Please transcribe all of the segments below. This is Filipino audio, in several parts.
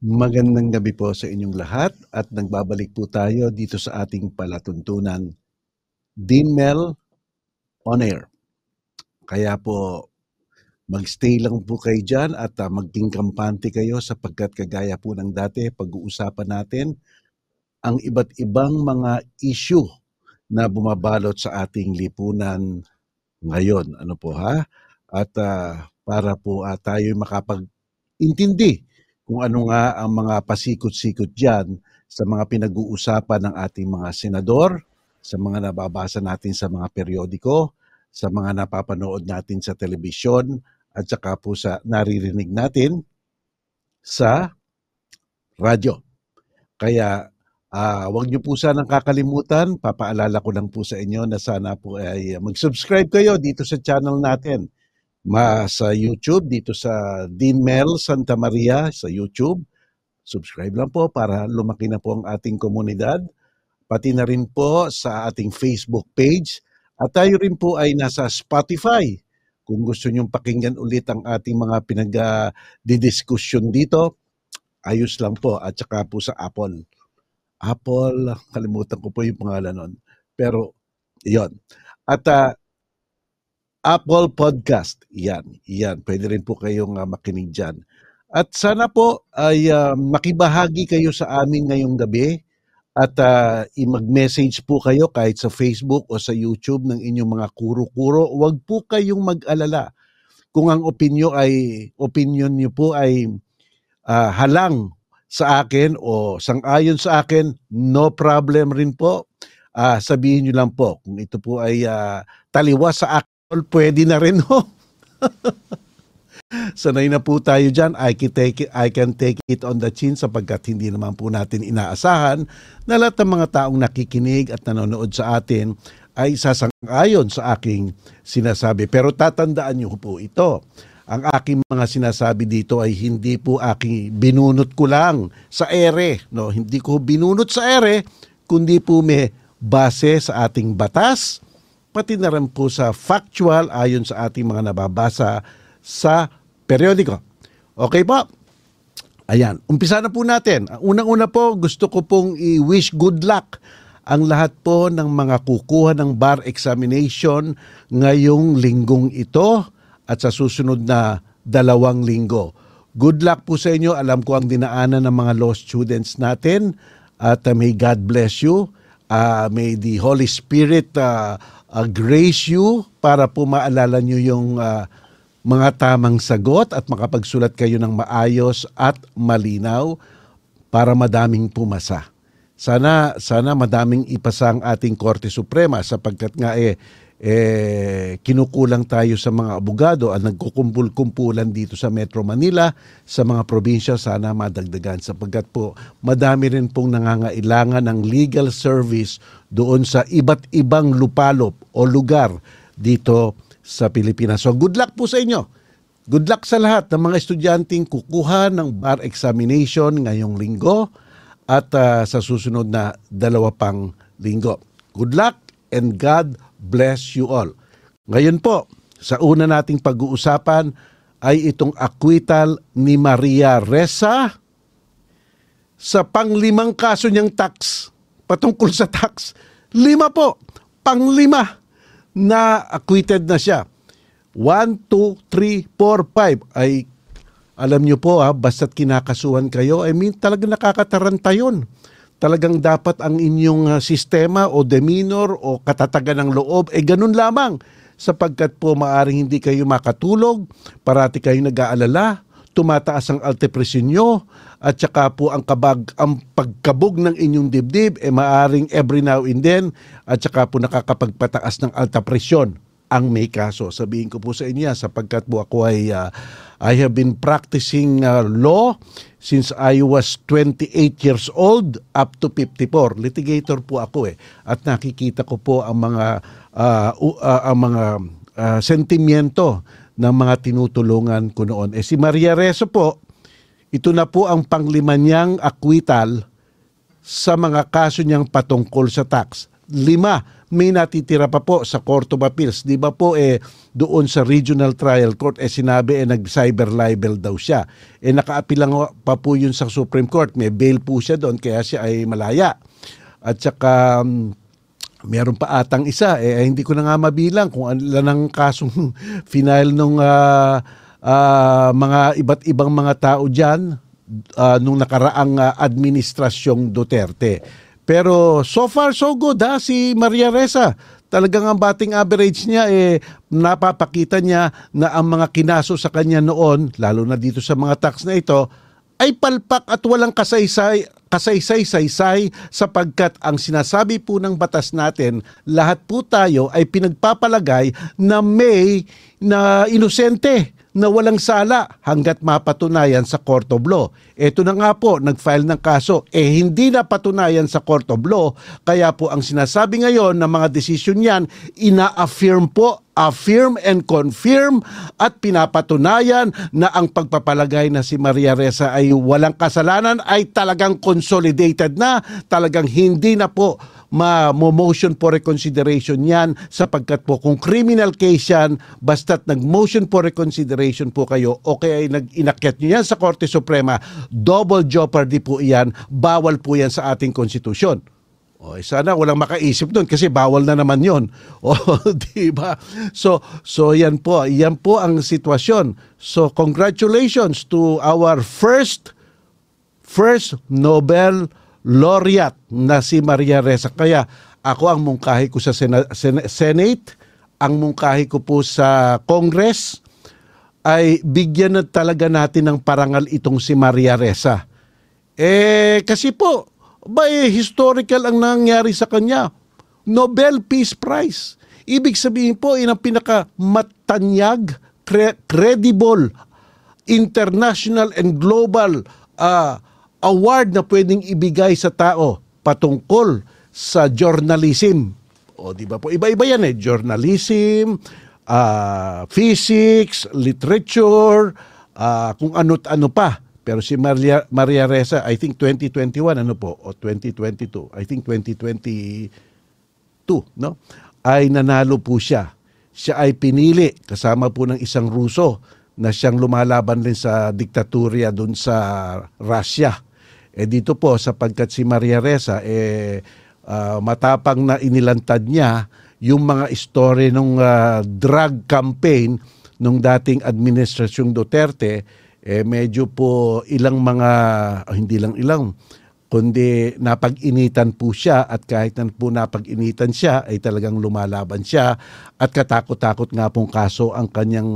Magandang gabi po sa inyong lahat at nagbabalik po tayo dito sa ating palatuntunan Dean Mel on air. Kaya po magstay lang po kayo dyan at uh, maging kampante kayo sapagkat kagaya po ng dati pag-uusapan natin ang iba't ibang mga issue na bumabalot sa ating lipunan ngayon. Ano po ha? At uh, para po uh, tayo makapag-intindi kung ano nga ang mga pasikot-sikot dyan sa mga pinag-uusapan ng ating mga senador, sa mga nababasa natin sa mga periodiko, sa mga napapanood natin sa telebisyon, at saka po sa naririnig natin sa radyo. Kaya uh, wag niyo po sanang kakalimutan, papaalala ko lang po sa inyo na sana po ay mag-subscribe kayo dito sa channel natin ma sa YouTube dito sa Dean Mel Santa Maria sa YouTube. Subscribe lang po para lumaki na po ang ating komunidad. Pati na rin po sa ating Facebook page. At tayo rin po ay nasa Spotify. Kung gusto nyong pakinggan ulit ang ating mga pinag-didiskusyon dito, ayos lang po. At saka po sa Apple. Apple, kalimutan ko po yung pangalan nun. Pero, yon At uh, Apple Podcast. Yan, yan. Pwede rin po kayong uh, makinig dyan. At sana po ay uh, makibahagi kayo sa amin ngayong gabi at uh, i-mag-message po kayo kahit sa Facebook o sa YouTube ng inyong mga kuro-kuro. Huwag po kayong mag-alala. Kung ang opinyo ay opinion niyo po ay uh, halang sa akin o sang-ayon sa akin, no problem rin po. Uh, sabihin niyo lang po kung ito po ay uh, taliwas sa akin pwede na rin ho. Sanay na po tayo dyan. I can, take it, I can take it on the chin sapagkat hindi naman po natin inaasahan na lahat ng mga taong nakikinig at nanonood sa atin ay sasang-ayon sa aking sinasabi. Pero tatandaan niyo po ito. Ang aking mga sinasabi dito ay hindi po aking binunot ko lang sa ere. No? Hindi ko binunot sa ere, kundi po may base sa ating batas, pati na rin po sa factual ayon sa ating mga nababasa sa periodiko. Okay po? Ayan, umpisa na po natin. Unang-una po, gusto ko pong i-wish good luck ang lahat po ng mga kukuha ng bar examination ngayong linggong ito at sa susunod na dalawang linggo. Good luck po sa inyo. Alam ko ang dinaanan ng mga law students natin at uh, may God bless you. Uh, may the Holy Spirit uh, uh, grace you para po maalala nyo yung uh, mga tamang sagot at makapagsulat kayo ng maayos at malinaw para madaming pumasa. Sana sana madaming ipasa ang ating Korte Suprema sapagkat nga eh eh, kinukulang tayo sa mga abogado at nagkukumpul-kumpulan dito sa Metro Manila, sa mga probinsya, sana madagdagan sapagkat po madami rin pong nangangailangan ng legal service doon sa iba't ibang lupalop o lugar dito sa Pilipinas. So good luck po sa inyo. Good luck sa lahat ng mga estudyanteng kukuha ng bar examination ngayong linggo at uh, sa susunod na dalawa pang linggo. Good luck and God bless you all. Ngayon po, sa una nating pag-uusapan ay itong acquittal ni Maria Reza sa panglimang kaso niyang tax, patungkol sa tax. Lima po, panglima na acquitted na siya. 1, 2, 3, 4, 5 ay alam niyo po ha, basta't kinakasuhan kayo, I mean talaga nakakataranta yun talagang dapat ang inyong ah, sistema o demeanor o katatagan ng loob, eh ganun lamang sapagkat po maaring hindi kayo makatulog, parati kayo nag-aalala, tumataas ang altepresyon nyo, at saka po ang kabag ang pagkabog ng inyong dibdib eh maaring every now and then at saka po nakakapagpataas ng alta presyon ang may kaso. Sabihin ko po sa inyo sapagkat po ako ay uh, I have been practicing uh, law since I was 28 years old up to 54. Litigator po ako eh. At nakikita ko po ang mga uh, uh, ang mga uh, sentimiento ng mga tinutulungan ko noon. Eh si Maria Rezo po, ito na po ang panglima niyang acquittal sa mga kaso niyang patungkol sa tax. Lima may natitira pa po sa Court of Appeals. Di ba po eh doon sa Regional Trial Court eh sinabi eh nag-cyber libel daw siya. Eh nakaapilang pa po yun sa Supreme Court. May bail po siya doon kaya siya ay malaya. At saka um, meron pa atang isa eh hindi ko na nga mabilang kung ano ang kasong final nung uh, uh, mga iba't ibang mga tao diyan uh, nung nakaraang uh, administrasyong Duterte. Pero so far so good ha si Maria Reza. Talagang ang batting average niya eh napapakita niya na ang mga kinaso sa kanya noon, lalo na dito sa mga tax na ito, ay palpak at walang kasaysay kasaysay-saysay sapagkat ang sinasabi po ng batas natin, lahat po tayo ay pinagpapalagay na may na inosente na walang sala hanggat mapatunayan sa Court of Law. Ito na nga po, nag-file ng kaso. Eh hindi na patunayan sa Court of Law, kaya po ang sinasabi ngayon ng mga desisyon yan, ina-affirm po affirm and confirm at pinapatunayan na ang pagpapalagay na si Maria Reza ay walang kasalanan ay talagang consolidated na, talagang hindi na po ma-motion for reconsideration yan sapagkat po kung criminal case yan, basta't nag-motion for reconsideration po kayo o kaya ay nag-inakyat nyo yan sa Korte Suprema, double jeopardy po yan, bawal po yan sa ating konstitusyon. O, eh, sana walang makaisip doon kasi bawal na naman 'yon. O, di ba? So, so yan po, yan po ang sitwasyon. So, congratulations to our first first Nobel laureate na si Maria Reza. Kaya ako ang mungkahi ko sa Sena, Sen- Senate, ang mungkahi ko po sa Congress ay bigyan na talaga natin ng parangal itong si Maria Reza. Eh kasi po, ba eh, historical ang nangyari sa kanya. Nobel Peace Prize. Ibig sabihin po, yun ang pinakamatanyag, cre- credible, international and global uh, award na pwedeng ibigay sa tao patungkol sa journalism. O di ba po? Iba-iba yan eh. Journalism, uh, physics, literature, uh, kung ano't ano pa. Pero si Maria, Maria Reza, I think 2021, ano po, o 2022, I think 2022, no? Ay nanalo po siya. Siya ay pinili kasama po ng isang Ruso na siyang lumalaban din sa diktatorya doon sa Russia. Eh dito po sapagkat si Maria Reza eh uh, matapang na inilantad niya yung mga story ng uh, ah, drug campaign nung dating administrasyong Duterte eh medyo po ilang mga oh, hindi lang ilang kundi napag-initan po siya at kahit na po napag-initan siya ay talagang lumalaban siya at katakot-takot nga pong kaso ang kanyang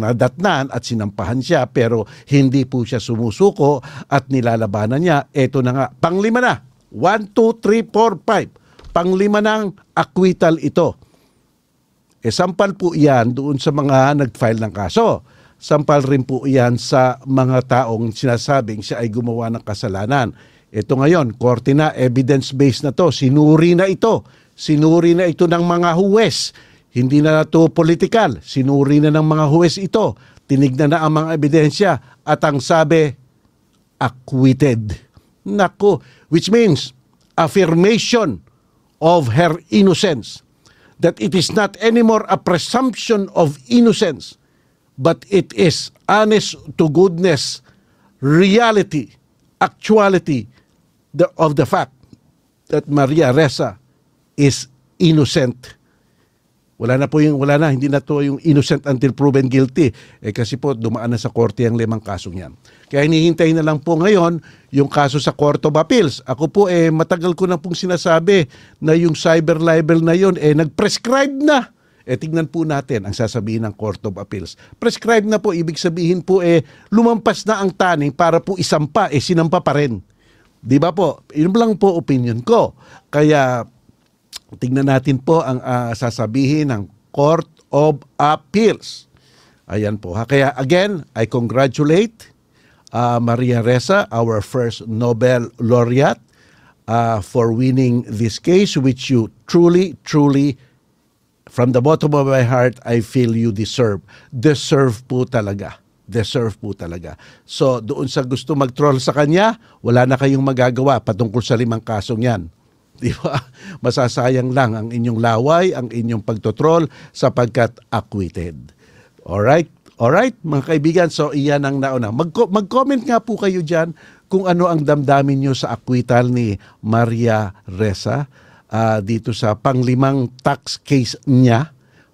nadatnan at sinampahan siya pero hindi po siya sumusuko at nilalabanan niya. Ito na nga, panglima na. 1, 2, 3, 4, 5. Panglima ng acquittal ito. E sampal po yan doon sa mga nag-file ng kaso. Sampal rin po yan sa mga taong sinasabing siya ay gumawa ng kasalanan ito ngayon, korte na, evidence-based na to. Sinuri na ito. Sinuri na ito ng mga huwes. Hindi na to political. Sinuri na ng mga huwes ito. Tinignan na ang mga ebidensya. At ang sabi, acquitted. Nako, which means affirmation of her innocence. That it is not anymore a presumption of innocence, but it is honest to goodness, reality, actuality, the, of the fact that Maria Reza is innocent. Wala na po yung, wala na, hindi na to yung innocent until proven guilty. Eh kasi po dumaan na sa korte ang limang kasong yan. Kaya hinihintay na lang po ngayon yung kaso sa Court of Appeals. Ako po eh matagal ko na pong sinasabi na yung cyber libel na yon eh nag-prescribe na. Eh tingnan po natin ang sasabihin ng Court of Appeals. Prescribe na po, ibig sabihin po eh lumampas na ang taning para po isampa, eh sinampa pa rin. Di ba po? Yun lang po opinion ko. Kaya tingnan natin po ang uh, sasabihin ng Court of Appeals. Ayan po. Ha? Kaya again, I congratulate uh, Maria Reza, our first Nobel laureate, uh, for winning this case, which you truly, truly, from the bottom of my heart, I feel you deserve. Deserve po talaga deserve po talaga. So doon sa gusto mag-troll sa kanya, wala na kayong magagawa patungkol sa limang kasong yan. Di ba? Masasayang lang ang inyong laway, ang inyong pagtotrol sapagkat acquitted. Alright? Alright, mga kaibigan, so iyan ang nauna. Mag- mag-comment nga po kayo dyan kung ano ang damdamin nyo sa acquittal ni Maria Reza uh, dito sa panglimang tax case niya.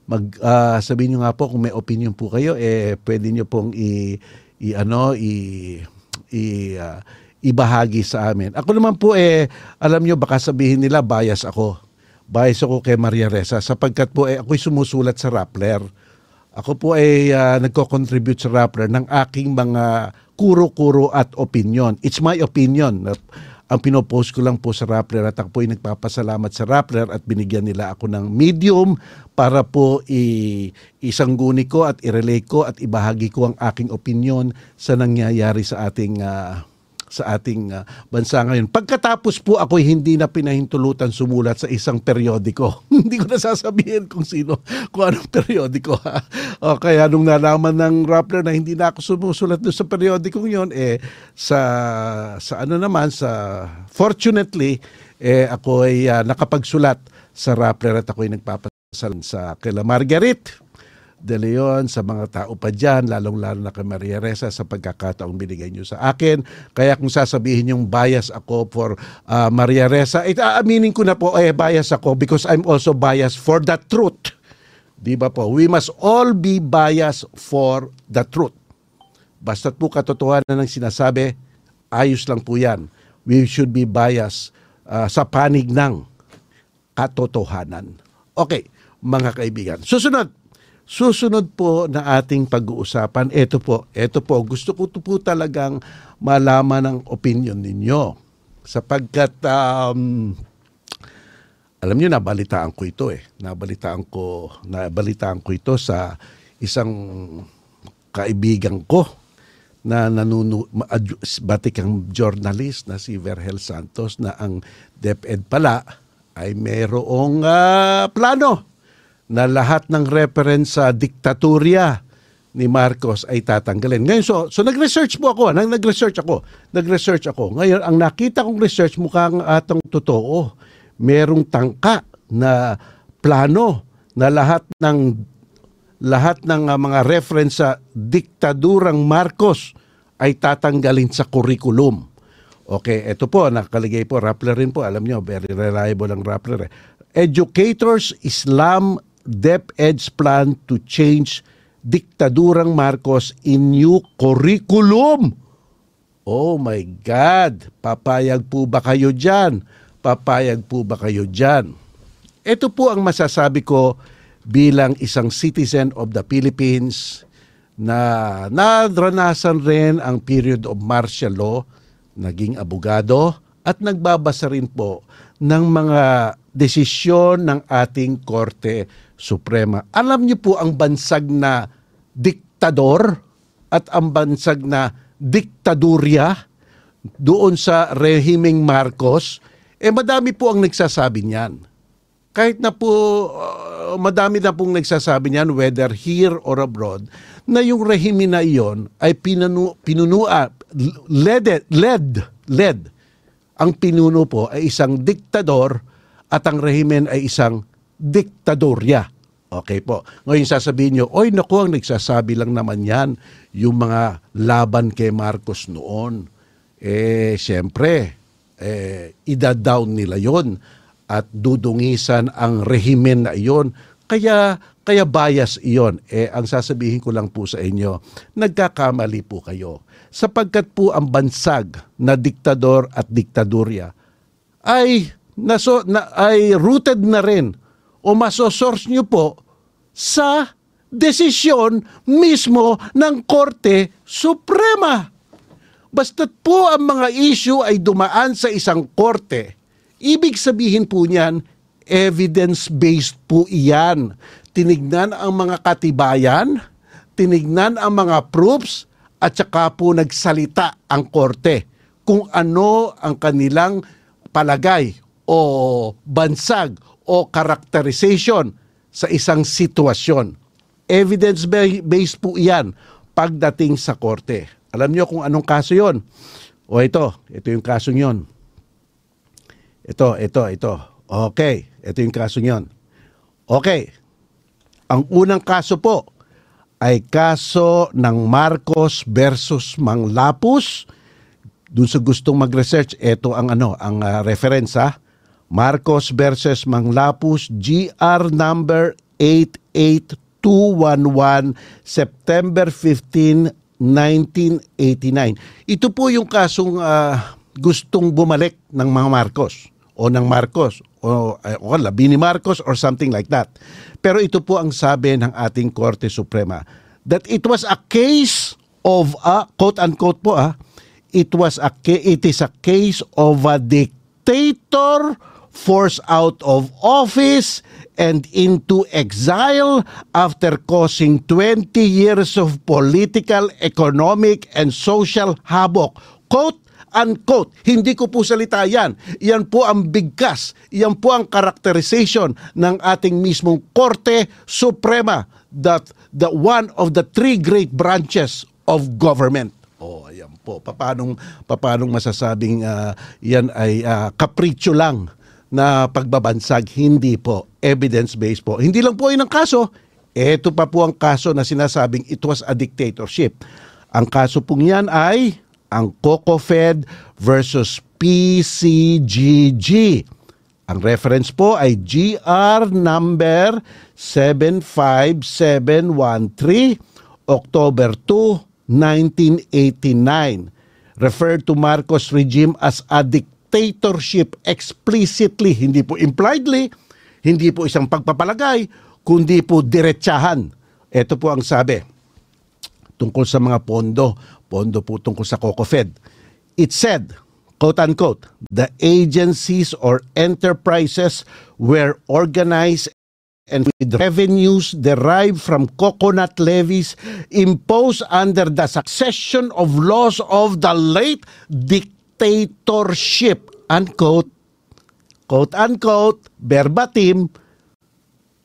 Mag, uh, sabihin nyo nga po kung may opinion po kayo, eh, pwede nyo pong i, i ano, i, i uh, ibahagi sa amin. Ako naman po eh, alam nyo, baka sabihin nila bias ako. Bias ako kay Maria Reza sapagkat po eh, ako'y sumusulat sa Rappler. Ako po ay uh, nagko-contribute sa Rappler ng aking mga kuro-kuro at opinion. It's my opinion. Ang pinopost ko lang po sa Rappler at ako po ay nagpapasalamat sa Rappler at binigyan nila ako ng medium para po i- isangguni ko at i-relay ko at ibahagi ko ang aking opinion sa nangyayari sa ating uh, sa ating uh, bansa ngayon. Pagkatapos po ako hindi na pinahintulutan sumulat sa isang periodiko. hindi ko na sasabihin kung sino, kung anong periodiko. Ha? O, kaya nung nalaman ng Rappler na hindi na ako sumusulat doon sa periodikong yon eh sa sa ano naman sa fortunately eh ako ay uh, nakapagsulat sa Rappler at ako ay nagpapasal sa kila Margaret De Leon, sa mga tao pa dyan, lalong-lalo na kay Maria Reza sa pagkakataong binigay niyo sa akin. Kaya kung sasabihin yung bias ako for uh, Maria Reza, it, aaminin ko na po, eh, bias ako because I'm also biased for the truth. Di ba po? We must all be biased for the truth. Basta't po katotohanan ng sinasabi, ayos lang po yan. We should be biased uh, sa panig ng katotohanan. Okay, mga kaibigan. Susunod, Susunod po na ating pag-uusapan, ito po, ito po, gusto ko po talagang malaman ang opinion ninyo. Sapagkat, um, alam niyo, nabalitaan ko ito eh. Nabalitaan ko, nabalitaan ko ito sa isang kaibigan ko na nanunu batikang journalist na si Verhel Santos na ang DepEd pala ay mayroong uh, plano na lahat ng reference sa diktatorya ni Marcos ay tatanggalin. Ngayon, so, so nag-research po ako. Nang nag-research ako. Nag-research ako. Ngayon, ang nakita kong research mukhang atang totoo. Merong tangka na plano na lahat ng lahat ng uh, mga reference sa diktadurang Marcos ay tatanggalin sa curriculum. Okay, ito po, nakaligay po, Rappler rin po, alam nyo, very reliable ang Rappler. Eh. Educators Islam DepEd's plan to change diktadurang Marcos in new curriculum. Oh my God! Papayag po ba kayo dyan? Papayag po ba kayo dyan? Ito po ang masasabi ko bilang isang citizen of the Philippines na nadranasan rin ang period of martial law, naging abogado, at nagbabasa rin po ng mga desisyon ng ating Korte Suprema. Alam niyo po ang bansag na diktador at ang bansag na diktadurya doon sa rehimeng Marcos, eh madami po ang nagsasabi niyan. Kahit na po uh, madami na pong nagsasabi niyan whether here or abroad na yung rehime na iyon ay pinanu, pinunua led led led ang pinuno po ay isang diktador at ang rehimen ay isang diktadorya. Okay po. Ngayon sasabihin nyo, oy naku, ang nagsasabi lang naman yan, yung mga laban kay Marcos noon. Eh, siyempre, eh, ida-down nila yon at dudungisan ang rehimen na iyon. Kaya, kaya bias iyon. Eh, ang sasabihin ko lang po sa inyo, nagkakamali po kayo. Sapagkat po ang bansag na diktador at diktadurya ay, naso, na, ay rooted na rin o masosource nyo po sa desisyon mismo ng Korte Suprema. Basta't po ang mga issue ay dumaan sa isang korte, ibig sabihin po niyan, evidence-based po iyan. Tinignan ang mga katibayan, tinignan ang mga proofs, at saka po nagsalita ang korte kung ano ang kanilang palagay o bansag o characterization sa isang sitwasyon. Evidence-based po iyan pagdating sa korte. Alam niyo kung anong kaso yon? O ito, ito yung kaso yon. Ito, ito, ito. Okay, ito yung kaso niyon. Okay, ang unang kaso po ay kaso ng Marcos versus Manglapus. Doon sa gustong mag-research, ito ang ano, ang uh, referensa. Marcos versus Manglapus, GR number 88211, September 15, 1989. Ito po yung kasong uh, gustong bumalik ng mga Marcos o ng Marcos o, o labi ni Marcos or something like that. Pero ito po ang sabi ng ating Korte Suprema that it was a case of a quote unquote po ah it was a it is a case of a dictator forced out of office and into exile after causing 20 years of political, economic, and social havoc. Quote, unquote. Hindi ko po salita yan. Yan po ang bigkas. Yan po ang karakterization ng ating mismong Korte Suprema that the one of the three great branches of government. Oh, ayan po. Papanong, papanong masasabing uh, yan ay uh, kapritsyo lang na pagbabansag, hindi po evidence-based po. Hindi lang po yun ang kaso, ito pa po ang kaso na sinasabing it was a dictatorship. Ang kaso pong yan ay ang COCOFED versus PCGG. Ang reference po ay GR number 75713, October 2, 1989. Referred to Marcos regime as a dictatorship dictatorship explicitly, hindi po impliedly, hindi po isang pagpapalagay, kundi po diretsahan. Ito po ang sabi tungkol sa mga pondo, pondo po tungkol sa COCOFED. It said, quote unquote, the agencies or enterprises were organized and with revenues derived from coconut levies imposed under the succession of laws of the late dictator dictatorship, unquote, quote unquote, verbatim,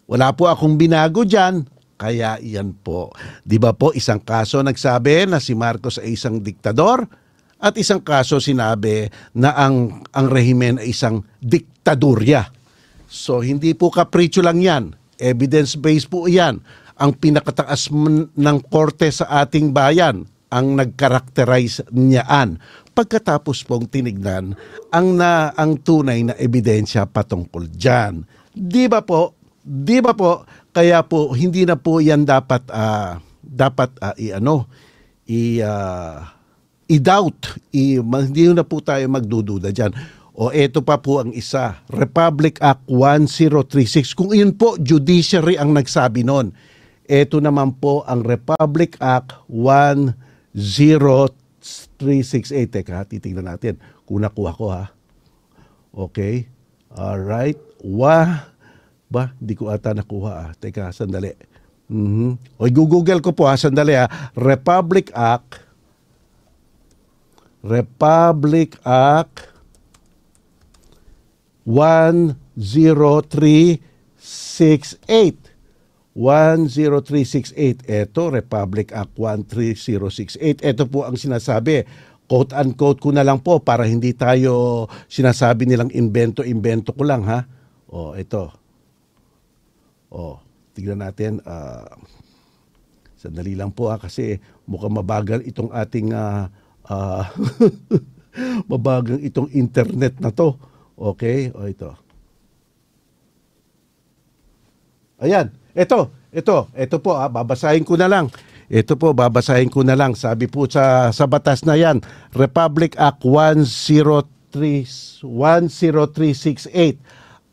wala po akong binago dyan, kaya iyan po. Di ba po isang kaso nagsabi na si Marcos ay isang diktador at isang kaso sinabi na ang, ang rehimen ay isang diktadurya. So hindi po kapritsyo lang yan. Evidence-based po yan. Ang pinakataas ng korte sa ating bayan ang nagkarakterize niyaan pagkatapos pong tinignan ang na ang tunay na ebidensya patungkol diyan. Di ba po? Di ba po? Kaya po hindi na po 'yan dapat uh, dapat uh, i-ano i uh, i-doubt, i, hindi na po tayo magdududa diyan. O ito pa po ang isa, Republic Act 1036. Kung iyon po, judiciary ang nagsabi noon. Ito naman po ang Republic Act 1036. 368. Teka, titingnan natin kung nakuha ko ha. Okay. Alright. Wa. Ba, hindi ko ata nakuha ah. Teka, sandali. Mm-hmm. O, google ko po ha, sandali ha. Republic Act. Republic Act 10368. 10368. Ito, Republic Act 13068. Ito po ang sinasabi. Quote-unquote ko na lang po para hindi tayo sinasabi nilang invento-invento ko lang ha. O, ito. O, tignan natin. Uh, sandali lang po ha kasi mukhang mabagal itong ating uh, uh, mabagal itong internet na to. Okay? O, ito. Ayan. Ito, ito, ito po, ah, babasahin ko na lang. Ito po, babasahin ko na lang. Sabi po sa, sa batas na yan, Republic Act 103, 10368.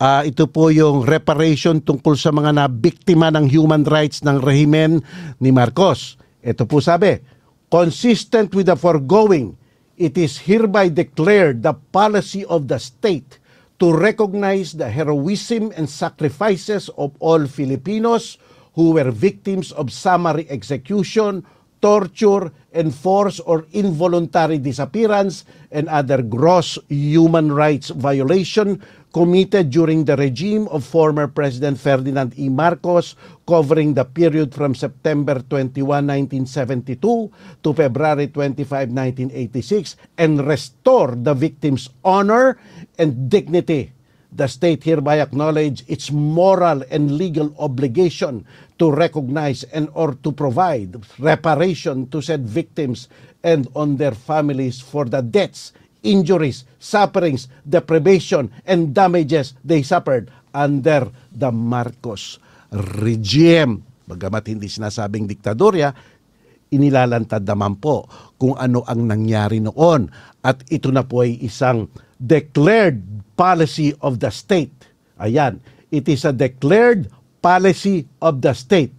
Uh, ito po yung reparation tungkol sa mga nabiktima ng human rights ng rehimen ni Marcos. Ito po sabi, consistent with the foregoing, it is hereby declared the policy of the state to recognize the heroism and sacrifices of all Filipinos who were victims of summary execution, torture, enforced or involuntary disappearance and other gross human rights violation committed during the regime of former President Ferdinand E. Marcos covering the period from September 21, 1972 to February 25, 1986 and restore the victim's honor and dignity. The state hereby acknowledge its moral and legal obligation to recognize and or to provide reparation to said victims and on their families for the deaths injuries, sufferings, deprivation, and damages they suffered under the Marcos regime. Bagamat hindi sinasabing diktadorya, inilalantad naman po kung ano ang nangyari noon. At ito na po ay isang declared policy of the state. Ayan, it is a declared policy of the state.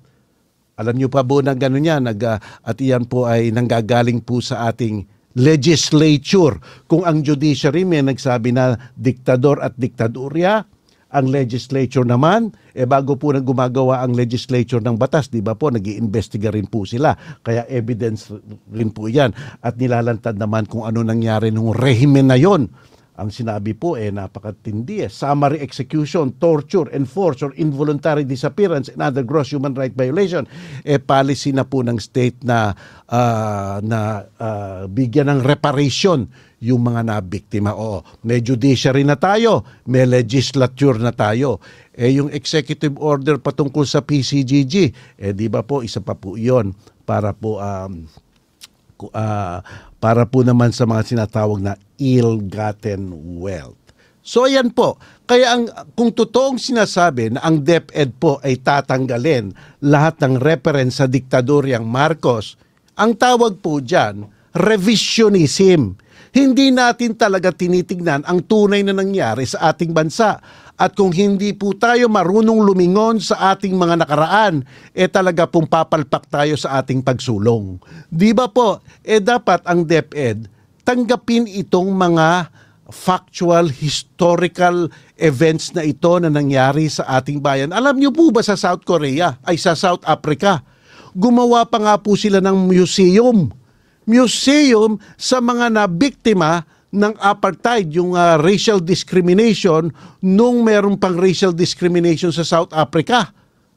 Alam niyo pa po na gano'n yan, nag, uh, at iyan po ay nanggagaling po sa ating legislature. Kung ang judiciary may nagsabi na diktador at diktadorya, ang legislature naman, eh bago po nang gumagawa ang legislature ng batas, di ba po, nag iimbestiga rin po sila. Kaya evidence rin po yan. At nilalantad naman kung ano nangyari nung rehimen na yon ang sinabi po eh napakatindi eh. Summary execution, torture, enforced or involuntary disappearance and other gross human right violation. Eh policy na po ng state na uh, na uh, bigyan ng reparation yung mga nabiktima. Oo, may judiciary na tayo, may legislature na tayo. Eh yung executive order patungkol sa PCGG, eh di ba po isa pa po 'yon para po um, uh, para po naman sa mga sinatawag na ill-gotten wealth. So ayan po, kaya ang, kung totoong sinasabi na ang DepEd po ay tatanggalin lahat ng reference sa diktadoryang Marcos, ang tawag po dyan, revisionism. Hindi natin talaga tinitignan ang tunay na nangyari sa ating bansa at kung hindi po tayo marunong lumingon sa ating mga nakaraan, eh talaga pong papalpak tayo sa ating pagsulong. Di ba po? Eh dapat ang DepEd tanggapin itong mga factual, historical events na ito na nangyari sa ating bayan. Alam niyo po ba sa South Korea, ay sa South Africa, gumawa pa nga po sila ng museum. Museum sa mga nabiktima ng apartheid, yung uh, racial discrimination nung meron pang racial discrimination sa South Africa.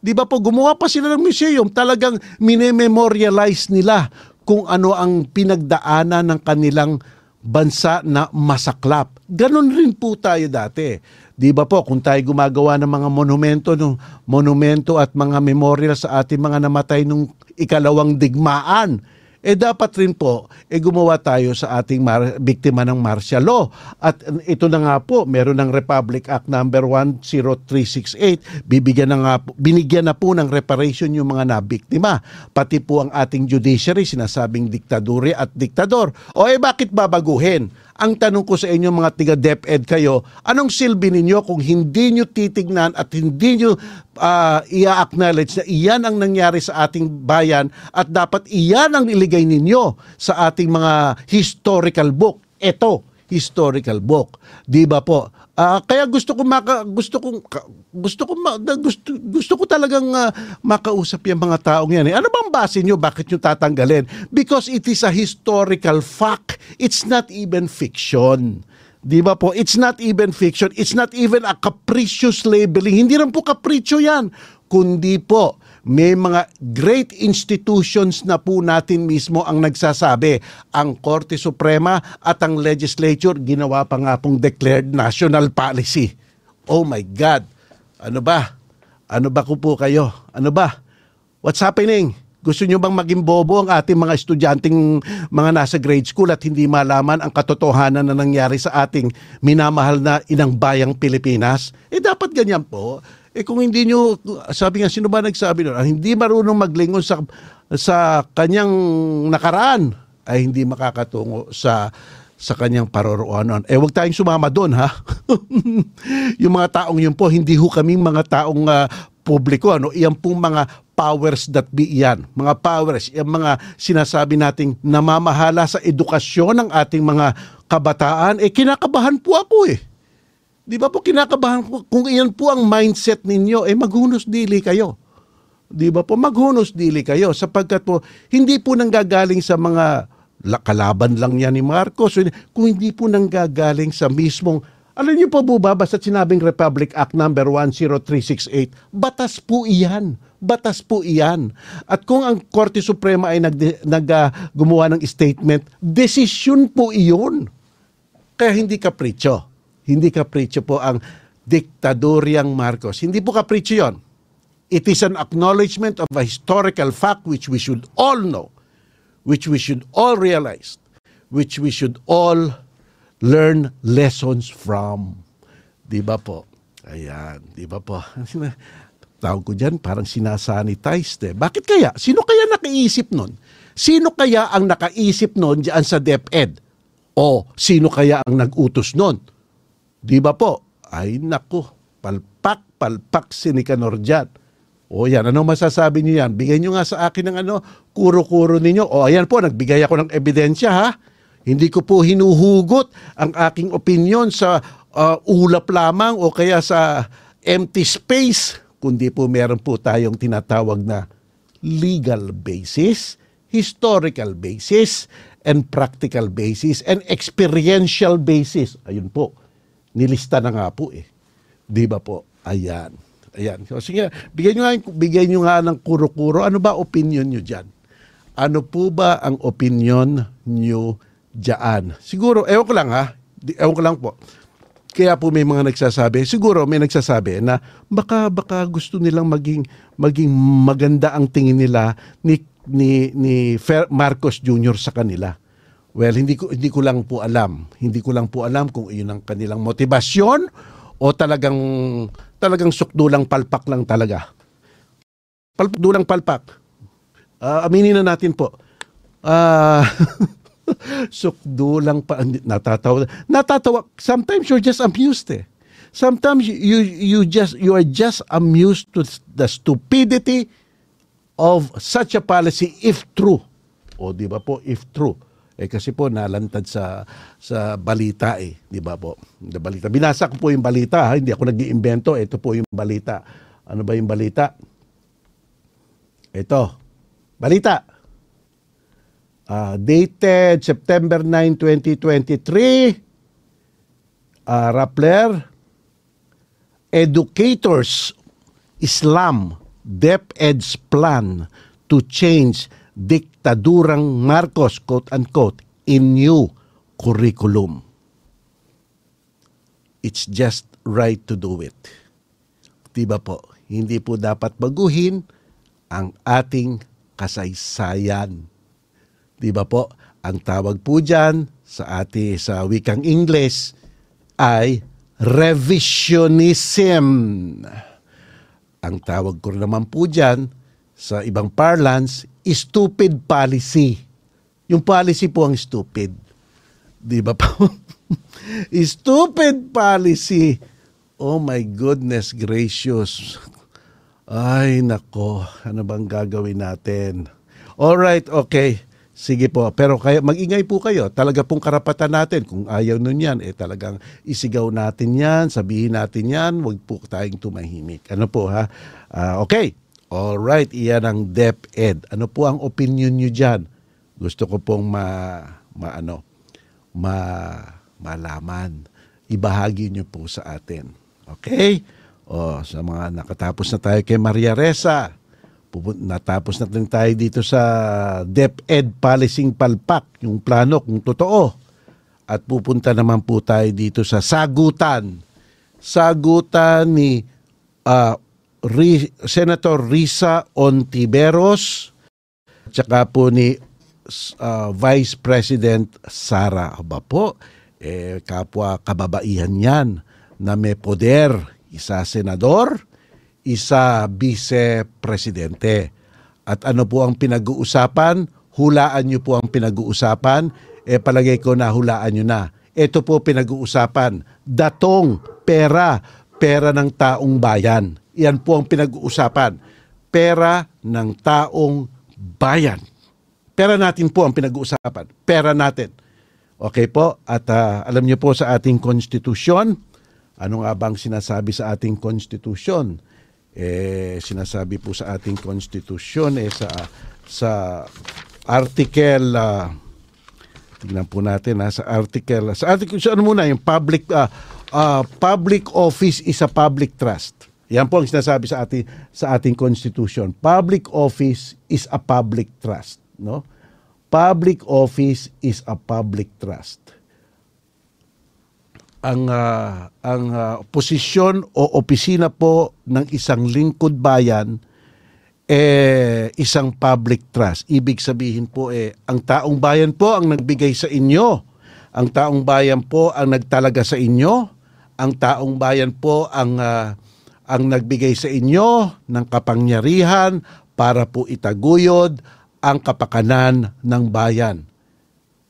Di ba po, gumawa pa sila ng museum, talagang minememorialize nila kung ano ang pinagdaanan ng kanilang bansa na masaklap. Ganon rin po tayo dati. Di ba po, kung tayo gumagawa ng mga monumento, no, monumento at mga memorial sa ating mga namatay nung ikalawang digmaan, eh dapat rin po eh gumawa tayo sa ating mar- biktima ng martial law. At ito na nga po, meron ng Republic Act number 10368, bibigyan na nga po, binigyan na po ng reparation yung mga nabiktima. Pati po ang ating judiciary sinasabing diktaduri at diktador. O eh bakit babaguhin? Ang tanong ko sa inyo mga tiga DepEd kayo, anong silbi ninyo kung hindi nyo titignan at hindi nyo uh, i-acknowledge na iyan ang nangyari sa ating bayan at dapat iyan ang iligay ninyo sa ating mga historical book. Ito, historical book. 'Di ba po? Uh, kaya gusto ko maka gusto ko gusto ko gusto, gusto ko talagang uh, makausap yung mga taong yan. Eh. Ano bang base niyo bakit niyo tatanggalin? Because it is a historical fact. It's not even fiction. Di ba po? It's not even fiction. It's not even a capricious labeling. Hindi rin po kapritsyo yan. Kundi po, may mga great institutions na po natin mismo ang nagsasabi. Ang Korte Suprema at ang legislature ginawa pa nga pong declared national policy. Oh my God! Ano ba? Ano ba ko po kayo? Ano ba? What's happening? Gusto nyo bang maging bobo ang ating mga estudyanteng mga nasa grade school at hindi malaman ang katotohanan na nangyari sa ating minamahal na inang bayang Pilipinas? Eh dapat ganyan po. Eh kung hindi nyo, sabi nga, sino ba nagsabi nun? Ah, hindi marunong maglingon sa, sa kanyang nakaraan, ay hindi makakatungo sa sa kanyang paroroonan. Eh, wag tayong sumama doon, ha? yung mga taong yun po, hindi ho kaming mga taong uh, publiko. Ano? Iyan pong mga powers that be yan. Mga powers, yung mga sinasabi nating namamahala sa edukasyon ng ating mga kabataan, eh kinakabahan po ako eh. Di ba po kinakabahan po, kung iyan po ang mindset ninyo, eh maghunos dili kayo. Di ba po? Maghunos dili kayo sapagkat po hindi po nanggagaling sa mga kalaban lang yan ni Marcos. Kung hindi po nanggagaling sa mismong alam niyo po bubaba sa sinabing Republic Act number 10368, batas po iyan. Batas po iyan. At kung ang Korte Suprema ay nag, nag uh, ng statement, desisyon po iyon. Kaya hindi kapritsyo. Hindi kapritsyo po ang diktadoryang Marcos. Hindi po kapritsyo yon. It is an acknowledgement of a historical fact which we should all know, which we should all realize, which we should all learn lessons from. Di ba po? Ayan, di ba po? Tawag ko dyan, parang sinasanitize. Eh. Bakit kaya? Sino kaya nakaisip nun? Sino kaya ang nakaisip nun dyan sa DepEd? O sino kaya ang nag-utos nun? Di ba po? Ay nako, palpak, palpak si Nicanor dyan. O yan, ano masasabi niyo yan? Bigay niyo nga sa akin ng ano, kuro-kuro ninyo. O ayan po, nagbigay ako ng ebidensya ha hindi ko po hinuhugot ang aking opinion sa uh, ulap lamang o kaya sa empty space, kundi po meron po tayong tinatawag na legal basis, historical basis, and practical basis, and experiential basis. Ayun po, nilista na nga po eh. Di ba po? Ayan. Ayan. So, sige, bigyan nyo nga, bigyan nyo nga ng kuro-kuro. Ano ba opinion nyo dyan? Ano po ba ang opinion nyo dyan. Siguro, ewan ko lang ha, ewan ko lang po. Kaya po may mga nagsasabi, siguro may nagsasabi na baka baka gusto nilang maging maging maganda ang tingin nila ni ni ni Marcos Jr. sa kanila. Well, hindi ko hindi ko lang po alam. Hindi ko lang po alam kung iyon ang kanilang motivasyon o talagang talagang sukdulang palpak lang talaga. Palpak palpak. Uh, aminin na natin po. Ah uh, Sukdo lang pa. Natatawa. Natatawa. Sometimes you're just amused eh. Sometimes you, you, just, you are just amused to the stupidity of such a policy if true. O di ba po, if true. Eh kasi po nalantad sa sa balita eh, di ba po? The balita. Binasa ko po yung balita, ha? hindi ako nag-iimbento. Ito po yung balita. Ano ba yung balita? Ito. Balita uh, dated September 9, 2023. Uh, Rappler, Educators Islam DepEd's plan to change diktadurang Marcos, quote-unquote, in new curriculum. It's just right to do it. Diba po? Hindi po dapat baguhin ang ating kasaysayan. Di ba po? Ang tawag po dyan sa ati sa wikang Ingles ay revisionism. Ang tawag ko naman po dyan sa ibang parlance, stupid policy. Yung policy po ang stupid. Di ba po? stupid policy. Oh my goodness gracious. Ay, nako. Ano bang gagawin natin? All right, okay. Sige po, pero kaya mag-ingay po kayo. Talaga pong karapatan natin. Kung ayaw nun yan, eh talagang isigaw natin yan, sabihin natin yan, wag po tayong tumahimik. Ano po ha? Uh, okay. All right, iyan ang DepEd. Ano po ang opinion niyo diyan? Gusto ko pong ma, ma ano, ma, malaman. Ibahagi niyo po sa atin. Okay? O, sa mga nakatapos na tayo kay Maria Reza natapos na din tayo dito sa DepEd Policing Palpak, yung plano kung totoo. At pupunta naman po tayo dito sa sagutan. Sagutan ni uh, Ri, Senator Risa Ontiveros tsaka po ni uh, Vice President Sara Aba po, eh, kapwa kababaihan yan na may poder, isa senador, isa vice-presidente. At ano po ang pinag-uusapan? Hulaan niyo po ang pinag-uusapan. Eh palagay ko na hulaan niyo na. Ito po pinag-uusapan. Datong, pera, pera ng taong bayan. Yan po ang pinag-uusapan. Pera ng taong bayan. Pera natin po ang pinag-uusapan. Pera natin. Okay po? At uh, alam niyo po sa ating konstitusyon, ano nga bang sinasabi sa ating konstitusyon? Eh, sinasabi po sa ating konstitusyon eh, sa, sa article uh, tignan po natin ha, sa article sa article ano muna yung public uh, uh, public office is a public trust yan po ang sinasabi sa ating sa ating constitution public office is a public trust no public office is a public trust ang uh, ang uh, posisyon o opisina po ng isang lingkod bayan eh isang public trust. Ibig sabihin po eh ang taong bayan po ang nagbigay sa inyo. Ang taong bayan po ang nagtalaga sa inyo. Ang taong bayan po ang uh, ang nagbigay sa inyo ng kapangyarihan para po itaguyod ang kapakanan ng bayan.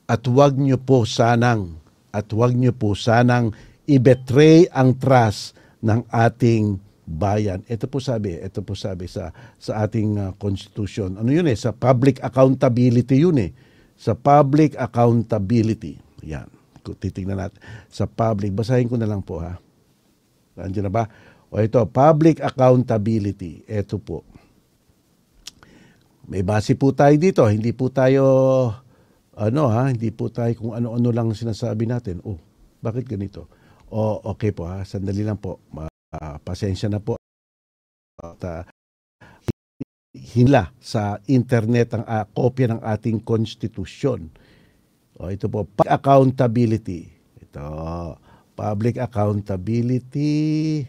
At huwag niyo po sanang at huwag niyo po sanang i-betray ang trust ng ating bayan. Ito po sabi, ito po sabi sa sa ating uh, constitution. Ano yun eh? Sa public accountability yun eh. Sa public accountability. Yan. Titingnan natin. Sa public, basahin ko na lang po ha. Nandiyan na ba? O ito, public accountability. Ito po. May base po tayo dito. Hindi po tayo ano ha, hindi po tayo kung ano-ano lang sinasabi natin. Oh, bakit ganito? O oh, okay po ha, sandali lang po. Uh, pasensya na po. At, uh, hinla sa internet ang uh, kopya ng ating konstitusyon. O ito po, accountability. Ito, public accountability,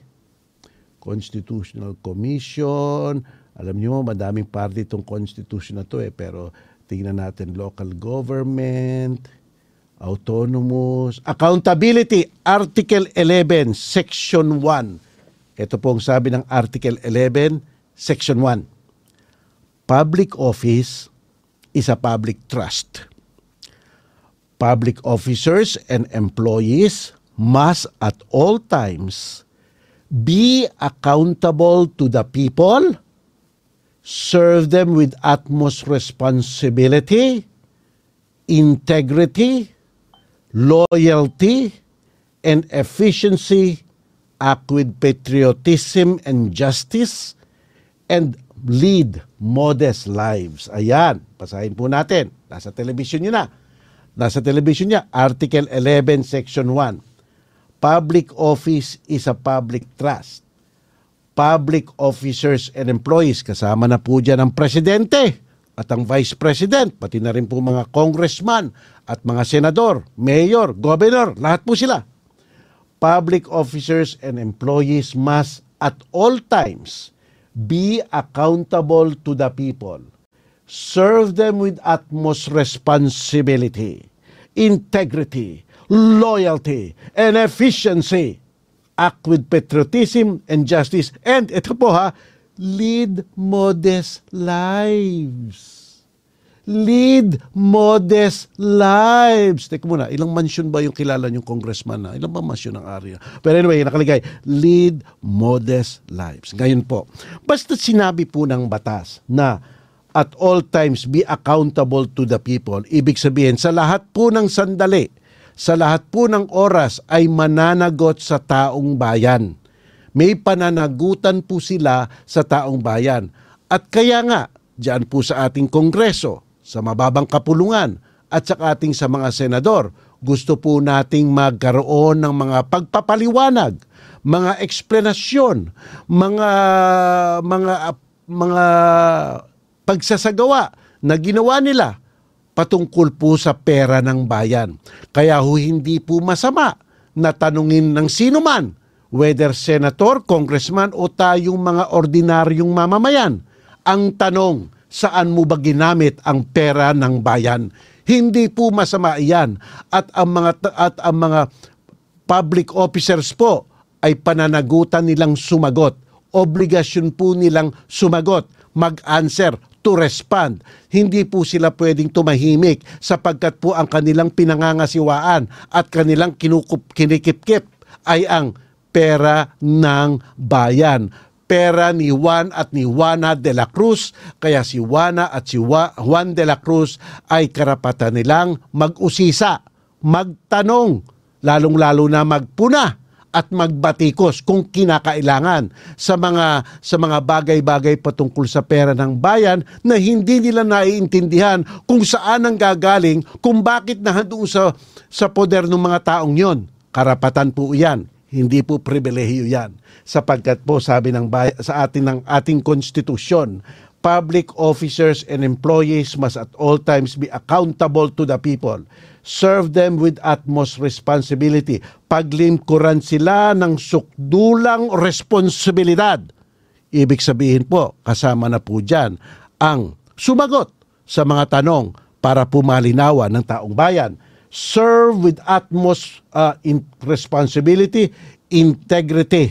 constitutional commission. Alam niyo, madaming parte itong constitution na to eh, pero Tingnan natin local government, autonomous, accountability, Article 11, Section 1. Ito pong sabi ng Article 11, Section 1. Public office is a public trust. Public officers and employees must at all times be accountable to the people serve them with utmost responsibility, integrity, loyalty, and efficiency, act with patriotism and justice, and lead modest lives. Ayan, pasahin po natin. Nasa television nyo na. Nasa television niya, Article 11, Section 1. Public office is a public trust public officers and employees. Kasama na po dyan ang presidente at ang vice president, pati na rin po mga congressman at mga senador, mayor, governor, lahat po sila. Public officers and employees must at all times be accountable to the people. Serve them with utmost responsibility, integrity, loyalty, and efficiency act with patriotism and justice. And ito po ha, lead modest lives. Lead modest lives. Teka muna, ilang mansion ba yung kilala yung congressman na? Ilang ba mansion ang area? Pero anyway, nakaligay, lead modest lives. Ngayon po, basta sinabi po ng batas na at all times be accountable to the people, ibig sabihin, sa lahat po ng sandali, sa lahat po ng oras ay mananagot sa taong bayan. May pananagutan po sila sa taong bayan. At kaya nga, diyan po sa ating kongreso, sa mababang kapulungan, at sa ating sa mga senador, gusto po nating magkaroon ng mga pagpapaliwanag, mga eksplanasyon, mga mga mga pagsasagawa na ginawa nila patungkol po sa pera ng bayan. Kaya ho hindi po masama na tanungin ng sino man, whether senator, congressman o tayong mga ordinaryong mamamayan, ang tanong, saan mo ba ginamit ang pera ng bayan? Hindi po masama iyan at ang mga at ang mga public officers po ay pananagutan nilang sumagot. Obligasyon po nilang sumagot, mag-answer to respond. Hindi po sila pwedeng tumahimik sapagkat po ang kanilang pinangangasiwaan at kanilang kinukup, kinikip-kip ay ang pera ng bayan. Pera ni Juan at ni Juana de la Cruz. Kaya si Juana at si Juan de la Cruz ay karapatan nilang mag-usisa, magtanong, lalong-lalo na magpuna at magbatikos kung kinakailangan sa mga sa mga bagay-bagay patungkol sa pera ng bayan na hindi nila naiintindihan kung saan ang gagaling, kung bakit nahandoon sa sa poder ng mga taong 'yon. Karapatan po 'yan. Hindi po pribilehiyo 'yan. Sapagkat po sabi ng bayan, sa atin ng ating konstitusyon, public officers and employees must at all times be accountable to the people. Serve them with utmost responsibility. Paglingkuran sila ng sukdulang responsibilidad. Ibig sabihin po, kasama na po dyan ang sumagot sa mga tanong para pumalinawan ng taong bayan. Serve with utmost uh, in responsibility, integrity,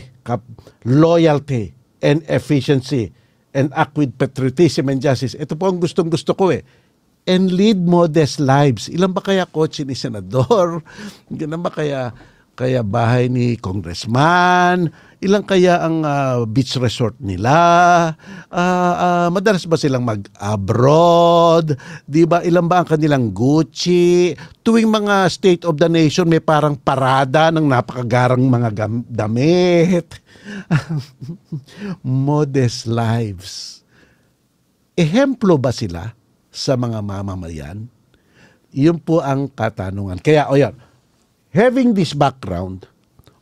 loyalty, and efficiency and act with patriotism and justice. Ito po ang gustong gusto ko eh. And lead modest lives. Ilan ba kaya kotse ni senador? Ilan ba kaya kaya bahay ni congressman? Ilang kaya ang uh, beach resort nila? Uh, uh, madalas ba silang mag-abroad? Di ba? Ilan ba ang kanilang Gucci? Tuwing mga state of the nation, may parang parada ng napakagarang mga damit. Modest lives. Ehemplo ba sila sa mga mamamayan? Yun po ang katanungan. Kaya, o yan, having this background,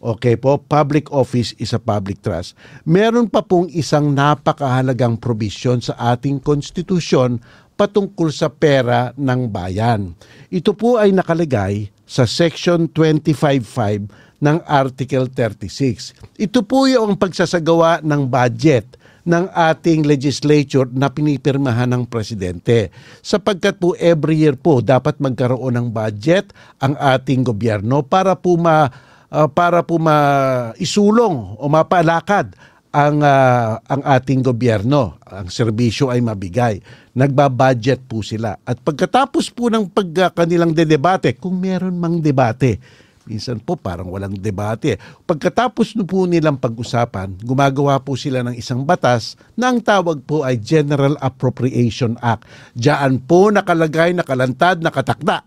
Okay po, public office is a public trust. Meron pa pong isang napakahalagang provision sa ating konstitusyon patungkol sa pera ng bayan. Ito po ay nakalagay sa Section 25.5 ng Article 36. Ito po yung pagsasagawa ng budget ng ating legislature na pinipirmahan ng presidente. Sapagkat po every year po dapat magkaroon ng budget ang ating gobyerno para po ma uh, para po maisulong o mapalakad ang uh, ang ating gobyerno, ang serbisyo ay mabigay. Nagba-budget po sila. At pagkatapos po ng pag uh, kanilang debate, kung meron mang debate, minsan po parang walang debate. Pagkatapos po nilang pag-usapan, gumagawa po sila ng isang batas na ang tawag po ay General Appropriation Act. Diyan po nakalagay, nakalantad, nakatakda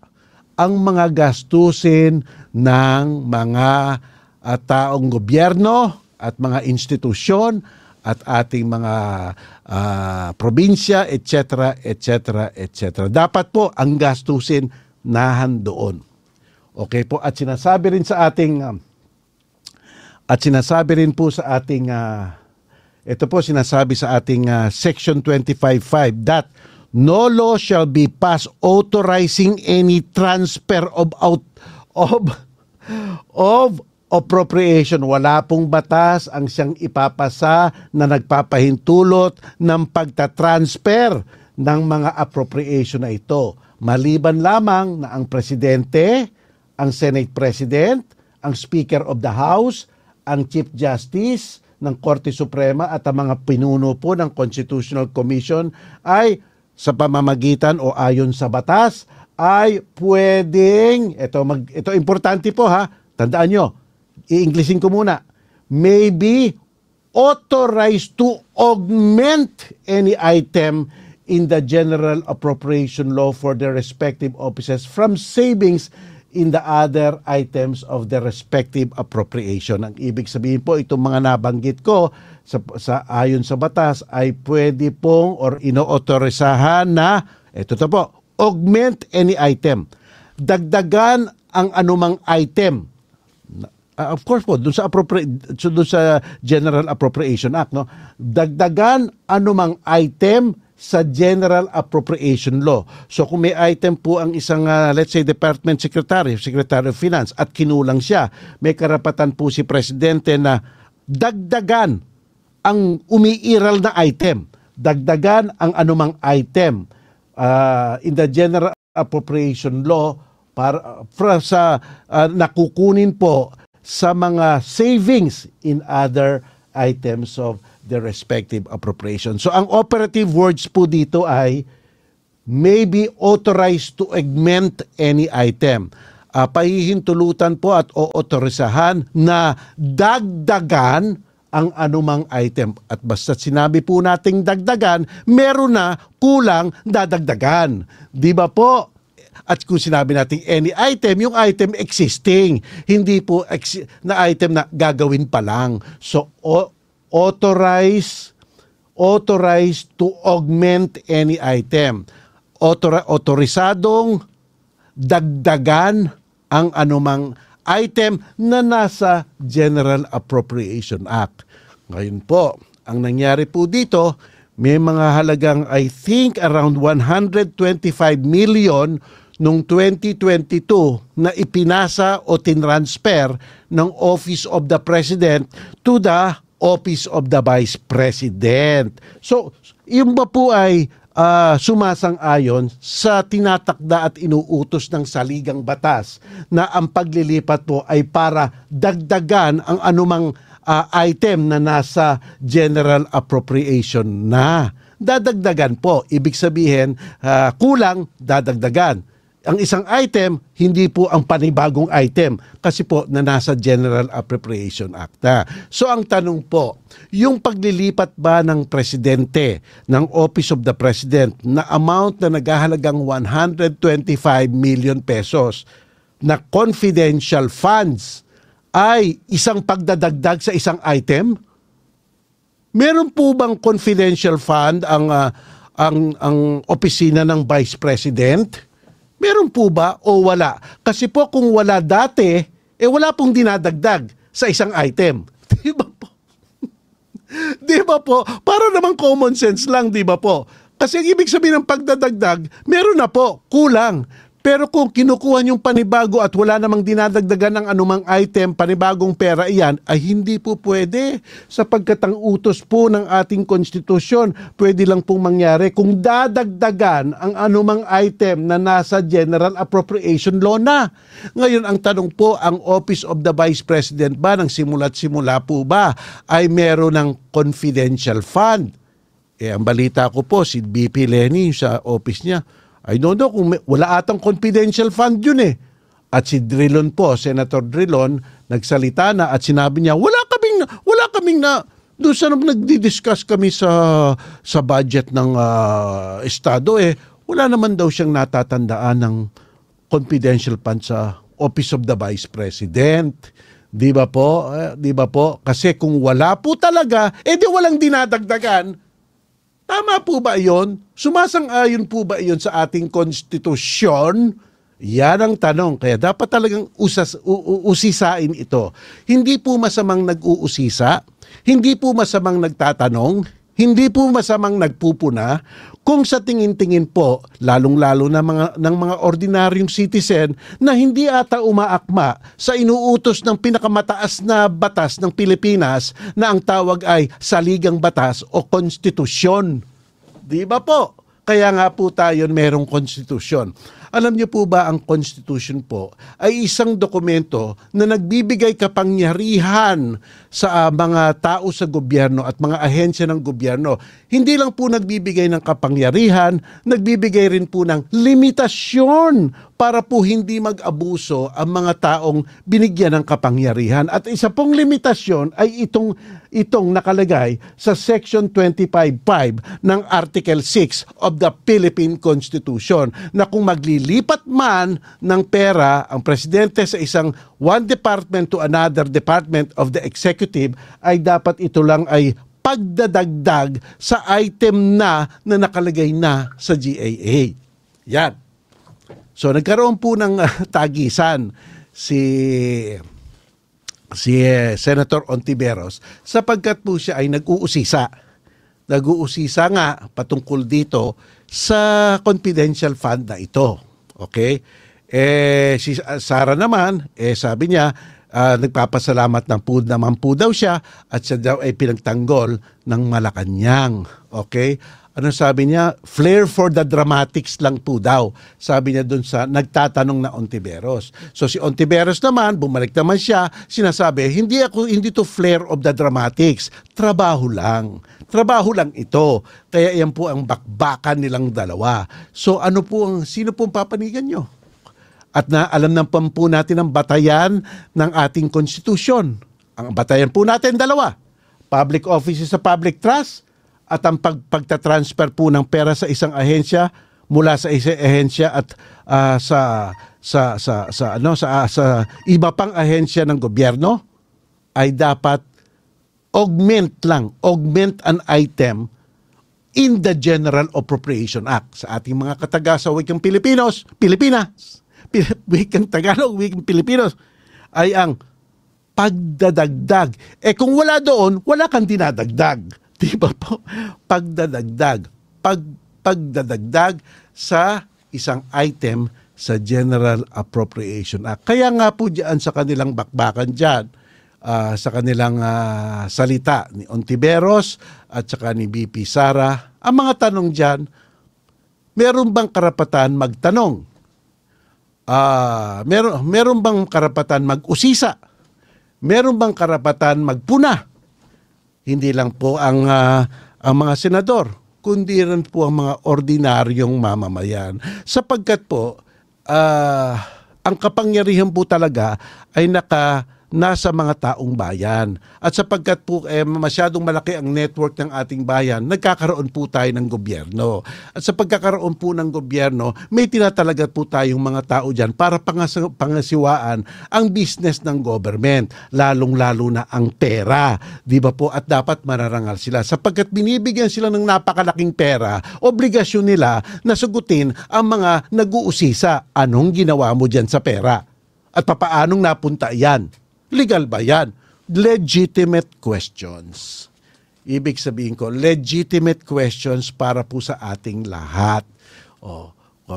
ang mga gastusin ng mga uh, taong gobyerno at mga institusyon at ating mga uh, probinsya, etc., etc., etc. Dapat po ang gastusin nahan doon. Okay po, at sinasabi rin sa ating uh, at sinasabi rin po sa ating uh, ito po sinasabi sa ating uh, section 25.5 that no law shall be passed authorizing any transfer of out of of appropriation. Wala pong batas ang siyang ipapasa na nagpapahintulot ng pagtatransfer ng mga appropriation na ito. Maliban lamang na ang presidente, ang Senate President, ang Speaker of the House, ang Chief Justice ng Korte Suprema at ang mga pinuno po ng Constitutional Commission ay sa pamamagitan o ayon sa batas ay pwedeng, ito, mag, ito importante po ha, tandaan nyo, i-Englishin ko muna, may be authorized to augment any item in the general appropriation law for the respective offices from savings in the other items of the respective appropriation. Ang ibig sabihin po, itong mga nabanggit ko sa, sa ayon sa batas ay pwede pong or inoautorisahan na, ito to po, augment any item. Dagdagan ang anumang item. Uh, of course po, doon sa appropriate so doon sa General Appropriation Act, no. Dagdagan anumang item sa General Appropriation Law. So kung may item po ang isang uh, let's say Department Secretary, Secretary of Finance at kinulang siya, may karapatan po si presidente na dagdagan ang umiiral na item, dagdagan ang anumang item uh, in the General Appropriation Law para, para sa uh, nakukunin po sa mga savings in other items of the respective appropriation. So ang operative words po dito ay may be authorized to augment any item. Uh, pahihintulutan po at oautorisahan na dagdagan ang anumang item. At basta sinabi po nating dagdagan, meron na kulang dadagdagan. Di ba po? At kung sinabi natin any item, yung item existing, hindi po ex- na item na gagawin pa lang. So, o- authorize authorized to augment any item. Author- autorisadong dagdagan ang anumang item na nasa General Appropriation Act. Ngayon po, ang nangyari po dito, may mga halagang I think around 125 million noong 2022 na ipinasa o tinransfer ng Office of the President to the Office of the Vice President. So, yung ba po ay uh, sumasang-ayon sa tinatakda at inuutos ng saligang batas na ang paglilipat po ay para dagdagan ang anumang uh, item na nasa general appropriation na. Dadagdagan po. Ibig sabihin, uh, kulang, dadagdagan ang isang item, hindi po ang panibagong item kasi po na nasa General Appropriation Act. So ang tanong po, yung paglilipat ba ng presidente ng Office of the President na amount na naghahalagang 125 million pesos na confidential funds ay isang pagdadagdag sa isang item? Meron po bang confidential fund ang uh, ang ang opisina ng Vice President? Meron po ba o wala? Kasi po kung wala dati, eh wala pong dinadagdag sa isang item. Di ba po? di ba po? Para naman common sense lang, di ba po? Kasi ang ibig sabihin ng pagdadagdag, meron na po, kulang. Pero kung kinukuha niyong panibago at wala namang dinadagdagan ng anumang item, panibagong pera iyan, ay hindi po pwede. Sapagkat ang utos po ng ating konstitusyon, pwede lang pong mangyari kung dadagdagan ang anumang item na nasa General Appropriation Law na. Ngayon, ang tanong po, ang Office of the Vice President ba, ng simula't simula po ba, ay meron ng confidential fund? Eh, ang balita ko po, si BP Lenny sa office niya, I don't know kung may, wala atang confidential fund yun eh. At si Drilon po, Senator Drilon, nagsalita na at sinabi niya, wala kaming, wala kaming na, doon sa nagdi-discuss kami sa sa budget ng uh, estado eh wala naman daw siyang natatandaan ng confidential fund sa Office of the Vice President. 'Di ba po? Eh, 'Di ba po? Kasi kung wala po talaga, eh di walang dinadagdagan Tama po ba iyon? Sumasang-ayon po ba iyon sa ating konstitusyon? Yan ang tanong. Kaya dapat talagang usas, usisain ito. Hindi po masamang nag-uusisa, hindi po masamang nagtatanong, hindi po masamang nagpupuna kung sa tingin-tingin po, lalong-lalo na mga, ng mga ordinaryong citizen na hindi ata umaakma sa inuutos ng pinakamataas na batas ng Pilipinas na ang tawag ay saligang batas o konstitusyon. Di ba po? Kaya nga po tayo merong konstitusyon. Alam niyo po ba ang Constitution po ay isang dokumento na nagbibigay kapangyarihan sa uh, mga tao sa gobyerno at mga ahensya ng gobyerno. Hindi lang po nagbibigay ng kapangyarihan, nagbibigay rin po ng limitasyon para po hindi mag-abuso ang mga taong binigyan ng kapangyarihan. At isa pong limitasyon ay itong itong nakalagay sa Section 25.5 ng Article 6 of the Philippine Constitution na kung maglilipat man ng pera ang presidente sa isang one department to another department of the executive ay dapat ito lang ay pagdadagdag sa item na na nakalagay na sa GAA. Yan. So nagkaroon po ng uh, tagisan si si uh, Senator Ontiveros sapagkat po siya ay nag-uusisa. Nag-uusisa nga patungkol dito sa confidential fund na ito. Okay? Eh si Sara naman, eh sabi niya uh, nagpapasalamat ng po naman po daw siya at siya daw ay pinagtanggol ng Malacanang. Okay? Ano sabi niya, flair for the dramatics lang po daw. Sabi niya dun sa nagtatanong na Ontiveros. So si Ontiveros naman, bumalik naman siya, sinasabi, hindi ako hindi to flair of the dramatics. Trabaho lang. Trabaho lang ito. Kaya yan po ang bakbakan nilang dalawa. So ano po ang sino po ang papanigan nyo? At na alam ng po natin ang batayan ng ating konstitusyon. Ang batayan po natin dalawa. Public offices sa public trust at ang pag, pagta-transfer po ng pera sa isang ahensya mula sa isa ehensya at uh, sa sa sa sa ano sa sa iba pang ahensya ng gobyerno ay dapat augment lang, augment an item in the General Appropriation Act sa ating mga kataga sa wikang Pilipinos, Pilipinas, wikang Tagalog, wikang Pilipinos ay ang pagdadagdag. Eh kung wala doon, wala kang dinadagdag. Di ba po? Pagdadagdag. Pag, pagdadagdag sa isang item sa General Appropriation Act. Kaya nga po diyan sa kanilang bakbakan diyan, uh, sa kanilang uh, salita ni Ontiveros at saka ni BP Sara, ang mga tanong diyan, meron bang karapatan magtanong? Uh, meron, meron bang karapatan mag-usisa? Meron bang karapatan magpuna? Hindi lang po ang, uh, ang mga senador, kundi rin po ang mga ordinaryong mamamayan. Sapagkat po, uh, ang kapangyarihan po talaga ay naka nasa mga taong bayan. At sapagkat po eh, masyadong malaki ang network ng ating bayan, nagkakaroon po tayo ng gobyerno. At sa pagkakaroon po ng gobyerno, may tinatalaga po tayong mga tao dyan para pangas- pangasiwaan ang business ng government, lalong-lalo na ang pera. Di ba po? At dapat mararangal sila. Sapagkat binibigyan sila ng napakalaking pera, obligasyon nila na sugutin ang mga nag-uusisa. Anong ginawa mo dyan sa pera? At papaanong napunta yan? Legal ba yan? Legitimate questions. Ibig sabihin ko, legitimate questions para po sa ating lahat. O, o,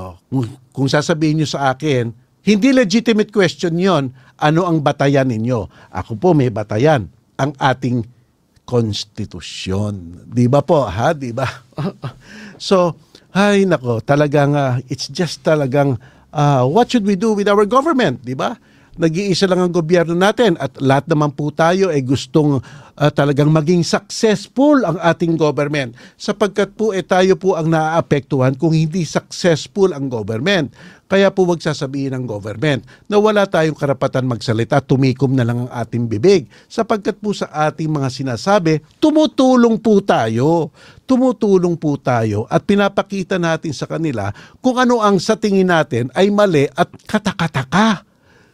kung sasabihin nyo sa akin, hindi legitimate question yon ano ang batayan ninyo? Ako po may batayan, ang ating konstitusyon. Di ba po, ha? Di ba? so, ay nako, talagang uh, it's just talagang uh, what should we do with our government, di ba? Nag-iisa lang ang gobyerno natin at lahat naman po tayo ay gustong uh, talagang maging successful ang ating government sapagkat po eh tayo po ang naaapektuhan kung hindi successful ang government. Kaya po wag sasabihin ng government na wala tayong karapatan magsalita, tumikom na lang ang ating bibig. Sapagkat po sa ating mga sinasabi, tumutulong po tayo. Tumutulong po tayo at pinapakita natin sa kanila kung ano ang sa tingin natin ay mali at katakataka.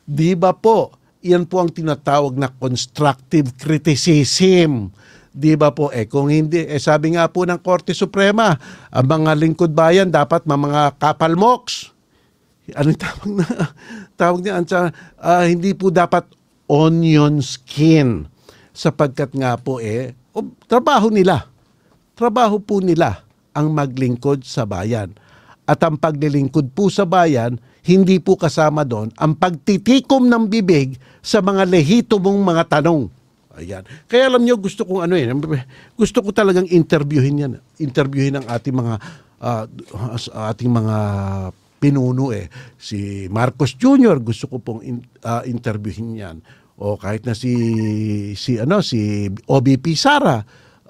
Di ba po? Yan po ang tinatawag na constructive criticism. Di ba po? Eh kung hindi, eh sabi nga po ng Korte Suprema, ang mga lingkod bayan dapat mga kapalmoks. Ano tawag na? Tawag niya, uh, hindi po dapat onion skin. Sapagkat nga po eh, oh, trabaho nila. Trabaho po nila ang maglingkod sa bayan. At ang paglilingkod po sa bayan, hindi po kasama doon ang pagtitikom ng bibig sa mga lehito mong mga tanong. Ayan. Kaya alam niyo gusto kong ano eh, gusto ko talagang interviewin yan. Interviewin ang ating mga uh, ating mga pinuno eh. Si Marcos Jr. gusto ko pong in, uh, interviewin yan. O kahit na si si ano si OBP Sara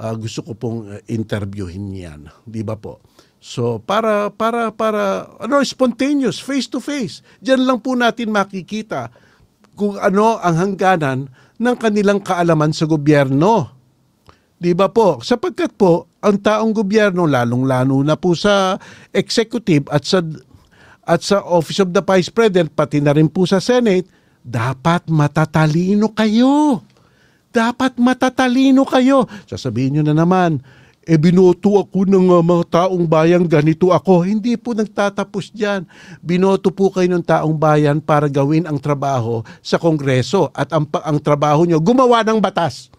uh, gusto ko pong interviewin yan. 'Di ba po? So para para para ano spontaneous face to face. Diyan lang po natin makikita kung ano ang hangganan ng kanilang kaalaman sa gobyerno. 'Di ba po? Sapagkat po ang taong gobyerno lalong-lalo na po sa executive at sa at sa Office of the Vice President pati na rin po sa Senate, dapat matatalino kayo. Dapat matatalino kayo. Sasabihin nyo na naman, e binoto ako ng uh, mga taong bayan, ganito ako. Hindi po nagtatapos dyan. Binoto po kayo ng taong bayan para gawin ang trabaho sa Kongreso at ang, ang trabaho nyo, gumawa ng batas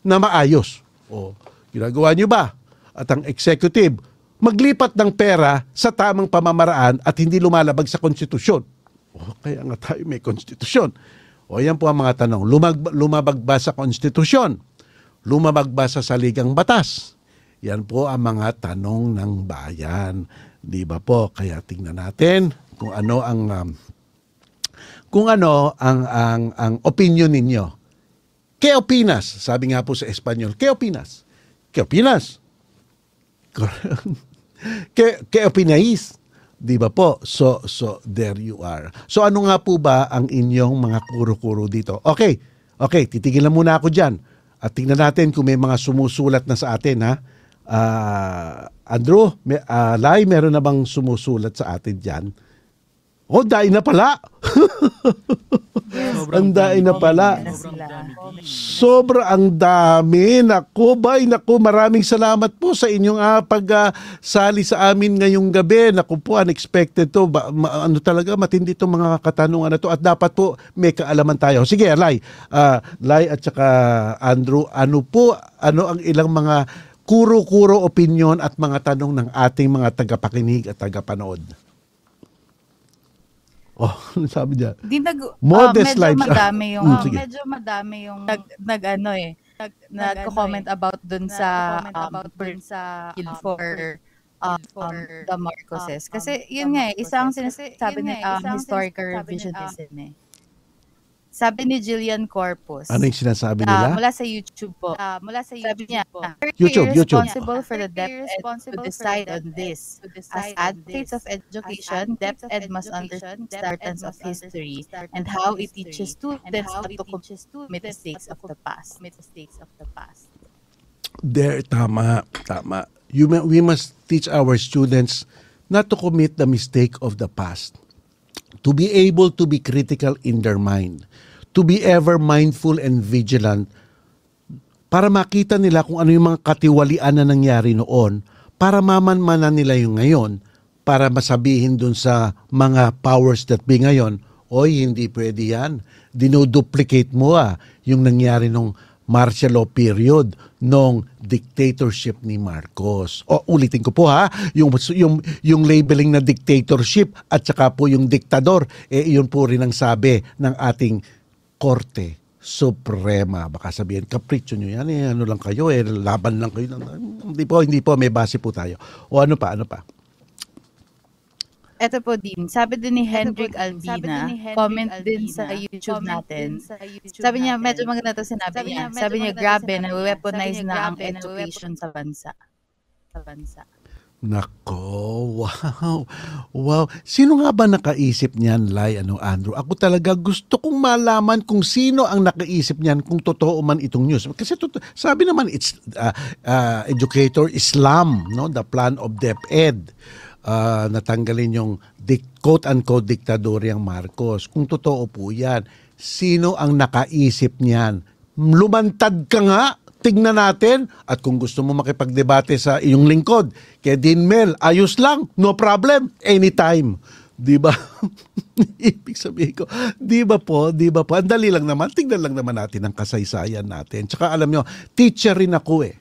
na maayos. O, ginagawa nyo ba? At ang executive, maglipat ng pera sa tamang pamamaraan at hindi lumalabag sa konstitusyon. O, kaya nga tayo may konstitusyon. O yan po ang mga tanong. Lumag, lumabag ba sa konstitusyon? Lumabag ba sa saligang batas? Yan po ang mga tanong ng bayan. Di ba po? Kaya tingnan natin kung ano ang um, kung ano ang ang ang opinion ninyo. ¿Qué opinas? Sabi nga po sa Espanyol, ¿qué opinas? ¿Qué opinas? ¿Qué, qué opináis? Di ba po? So, so, there you are. So, ano nga po ba ang inyong mga kuro-kuro dito? Okay, okay, titigilan muna ako dyan. At tingnan natin kung may mga sumusulat na sa atin, ha? Ah, Andrew, may, ah, Lai, meron na bang sumusulat sa atin dyan? Oh, dai na pala. ang dai na pala. Sobra ang dami. Naku, bay, naku, maraming salamat po sa inyong uh, pagsali sa amin ngayong gabi. Naku po, unexpected to. Ba, ma- ano talaga, matindi itong mga katanungan na to. At dapat po, may kaalaman tayo. Sige, Lai. Uh, Lai at saka Andrew, ano po, ano ang ilang mga kuro-kuro opinion at mga tanong ng ating mga tagapakinig at tagapanood? Oh, ano sabi niya? Di nag, Modest ah, medyo lives. madami yung, Mm, ah, sige. medyo madami yung nag, nag ano eh, nag, nagko-comment about dun sa, um, dun sa bill for, um, um, the Marcoses. Kasi yun nga eh, isang sinasabi ni um, historical revisionism eh. Sabi ni Jillian Corpus, Ano yung sinasabi ah, nila? mula sa YouTube po, mula sa YouTube niya, po. YouTube, YouTube. responsible for the to responsible the decide on this. to As advocates of education, of DepEd must understand importance of history and how it teaches students how to teaches commit mistakes of to the past. mistakes of the past. There, tama, tama. You, we must teach our students not to commit the mistake of the past. To be able to be critical in their mind. To be ever mindful and vigilant para makita nila kung ano yung mga katiwalian na nangyari noon para mamanmanan nila yung ngayon para masabihin dun sa mga powers that be ngayon, oy, hindi pwede yan. Dinoduplicate mo ah, yung nangyari nung martial law period nung dictatorship ni Marcos. O ulitin ko po ha, yung yung yung labeling na dictatorship at saka po yung diktador, eh yun po rin ang sabi ng ating Korte Suprema. Baka sabihin, kapritsyo nyo yan, eh, ano lang kayo, eh, laban lang kayo. Hindi po, hindi po, may base po tayo. O ano pa, ano pa? Ito po din, sabi din ni Hendrik Albina, din ni Hendrik comment din Albina, sa YouTube natin. din sa YouTube Sabi niya, natin. medyo maganda to sinabi Sabi niya. Sabi niya, to grabe, Sabi niya, na ang education sa bansa. Sa bansa. Nako, wow. Wow. Sino nga ba nakaisip niyan, Lai, ano, Andrew? Ako talaga gusto kong malaman kung sino ang nakaisip niyan, kung totoo man itong news. Kasi totoo, sabi naman, it's uh, uh, educator Islam, no? the plan of DepEd. Uh, natanggalin yung dic- quote-unquote diktadoryang Marcos. Kung totoo po yan, sino ang nakaisip niyan? Lumantad ka nga tignan natin at kung gusto mo makipagdebate sa iyong lingkod kay Dean Mel, ayos lang, no problem, anytime. Di ba? Ibig sabihin ko, di ba po, di ba po, ang lang naman, tignan lang naman natin ang kasaysayan natin. Tsaka alam nyo, teacher rin ako eh.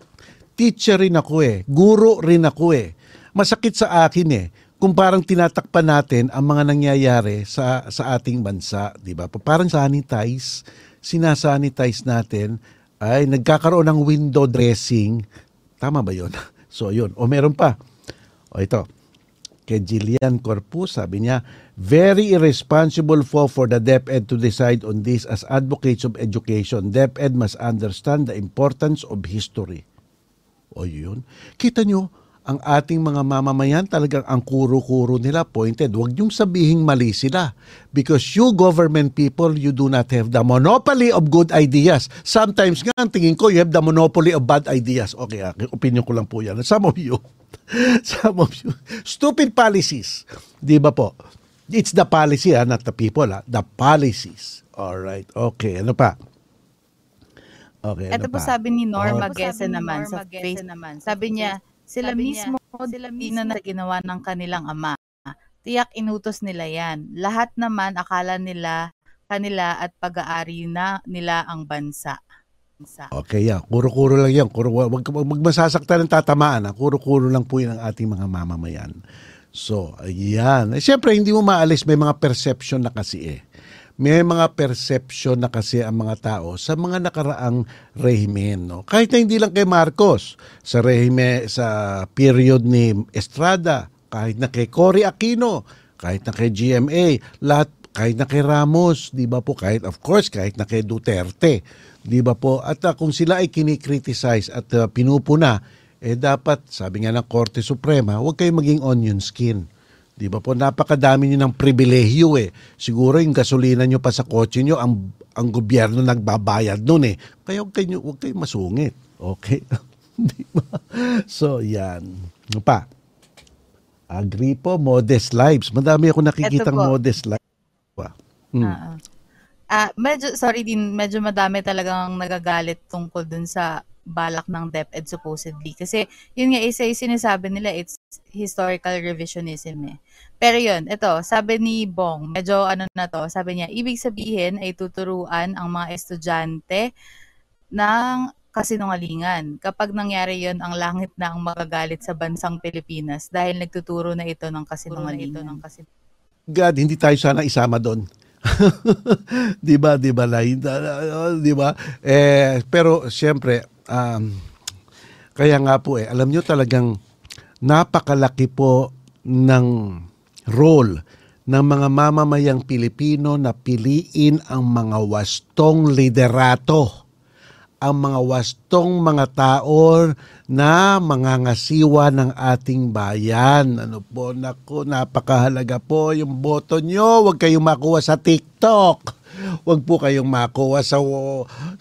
Teacher rin ako eh. Guro rin ako eh. Masakit sa akin eh kung parang tinatakpan natin ang mga nangyayari sa sa ating bansa, di ba? Parang sanitize, sinasanitize natin ay nagkakaroon ng window dressing. Tama ba 'yon? So 'yun. O meron pa. O ito. Kay Jillian Corpus, sabi niya, very irresponsible for for the DepEd to decide on this as advocates of education. DepEd must understand the importance of history. O yun. Kita nyo, ang ating mga mamamayan talagang ang kuro-kuro nila pointed. Huwag niyong sabihing mali sila. Because you government people, you do not have the monopoly of good ideas. Sometimes nga, ang tingin ko, you have the monopoly of bad ideas. Okay, okay opinion ko lang po yan. Some of you, some of you, stupid policies. Di ba po? It's the policy, ha, not the people. Ha? The policies. Alright, okay. Ano pa? Okay, ano Ito po pa? sabi ni Norma Oh. Gese naman Norma sa Gese Facebook. naman sa Sabi niya, sila Sabi niya, mismo, sila di na mismo- na ginawa ng kanilang ama. Tiyak inutos nila yan. Lahat naman akala nila kanila at pag-aari na nila ang bansa. bansa. Okay, yeah. Kuro-kuro lang yan. Kuro, wag, wag, wag masasaktan ng tatamaan. Ha? Kuro-kuro lang po yan ang ating mga mamamayan. So, ayan. Eh, Siyempre, hindi mo maalis. May mga perception na kasi eh. May mga perception na kasi ang mga tao sa mga nakaraang rehimen. No? Kahit na hindi lang kay Marcos, sa rehime, sa period ni Estrada, kahit na kay Cory Aquino, kahit na kay GMA, lahat kahit na kay Ramos, 'di ba po? Kahit of course kahit na kay Duterte, 'di ba po? At uh, kung sila ay kinikriticize at uh, pinupuna, eh dapat sabi nga ng Korte Suprema, huwag kayong maging onion skin. 'Di ba po? Napakadami niyo ng pribilehyo eh. Siguro yung gasolina niyo pa sa kotse niyo ang ang gobyerno nagbabayad noon eh. Kaya huwag kayo huwag kayong masungit. Okay? Di ba? So, yan. Ano pa? Agree po, modest lives. Madami ako nakikitang modest lives. Pa. Hmm. Ah, ah, medyo, sorry din, medyo madami talagang nagagalit tungkol dun sa balak ng DepEd supposedly. Kasi, yun nga, isa yung sinasabi nila, it's historical revisionism eh. Pero yun, ito, sabi ni Bong, medyo ano na to, sabi niya, ibig sabihin ay tuturuan ang mga estudyante ng kasinungalingan. Kapag nangyari yon ang langit na ang magagalit sa bansang Pilipinas dahil nagtuturo na ito ng kasinungalingan. God, hindi tayo sana isama doon. 'Di ba? 'Di ba? 'Di ba? Eh pero siyempre um, kaya nga po eh alam nyo talagang napakalaki po ng role ng mga mamamayang Pilipino na piliin ang mga wastong liderato ang mga wastong mga tao na mangangasiwa ng ating bayan. Ano po, naku, napakahalaga po yung boto nyo. Huwag kayong makuha sa TikTok. Huwag po kayong makuha sa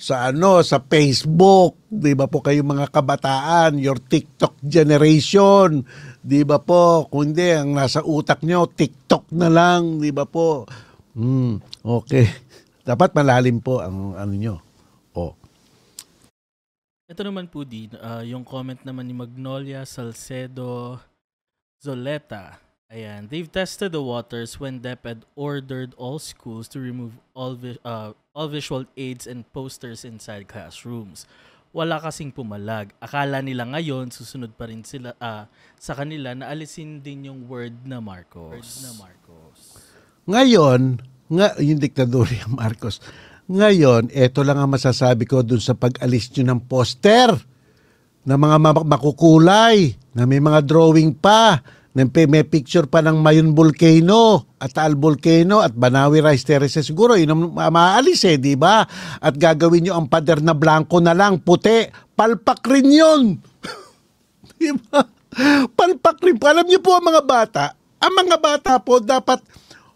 sa ano sa Facebook, 'di ba po kayong mga kabataan, your TikTok generation, 'di ba po? Kundi ang nasa utak nyo TikTok na lang, 'di ba po? Hmm, okay. Dapat malalim po ang ano nyo. Oh. Ito naman po din, ah, yung comment naman ni Magnolia Salcedo Zoleta. Ayan, they've tested the waters when DepEd ordered all schools to remove all vi- uh, all visual aids and posters inside classrooms. Wala kasing pumalag. Akala nila ngayon susunod pa rin sila ah, sa kanila na alisin din yung word na Marcos. Word na Marcos. Ngayon, nga, yung diktadorya Marcos, ngayon, eto lang ang masasabi ko dun sa pag-alis nyo ng poster na mga ma- makukulay, na may mga drawing pa, may picture pa ng Mayon Volcano at Taal Volcano at Banawi Rice Terraces. Siguro, yun ang ma- maalis eh, di ba? At gagawin nyo ang pader na blanco na lang, puti. Palpak rin yun. di ba? Palpak rin. Alam niyo po ang mga bata, ang mga bata po dapat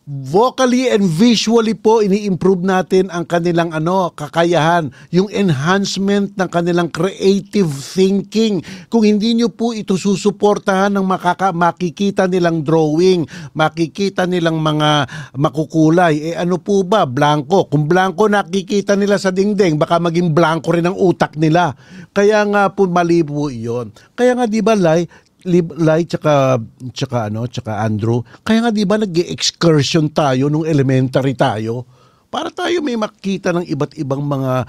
vocally and visually po ini-improve natin ang kanilang ano kakayahan, yung enhancement ng kanilang creative thinking. Kung hindi nyo po ito susuportahan ng makaka, makikita nilang drawing, makikita nilang mga makukulay, eh ano po ba, blanco. Kung blanco nakikita nila sa dingding, baka maging blanco rin ang utak nila. Kaya nga po mali po iyon. Kaya nga di ba, Lai, Lib, Lai, tsaka, tsaka, ano, tsaka Andrew, kaya nga di ba nag-excursion tayo nung elementary tayo? Para tayo may makita ng iba't ibang mga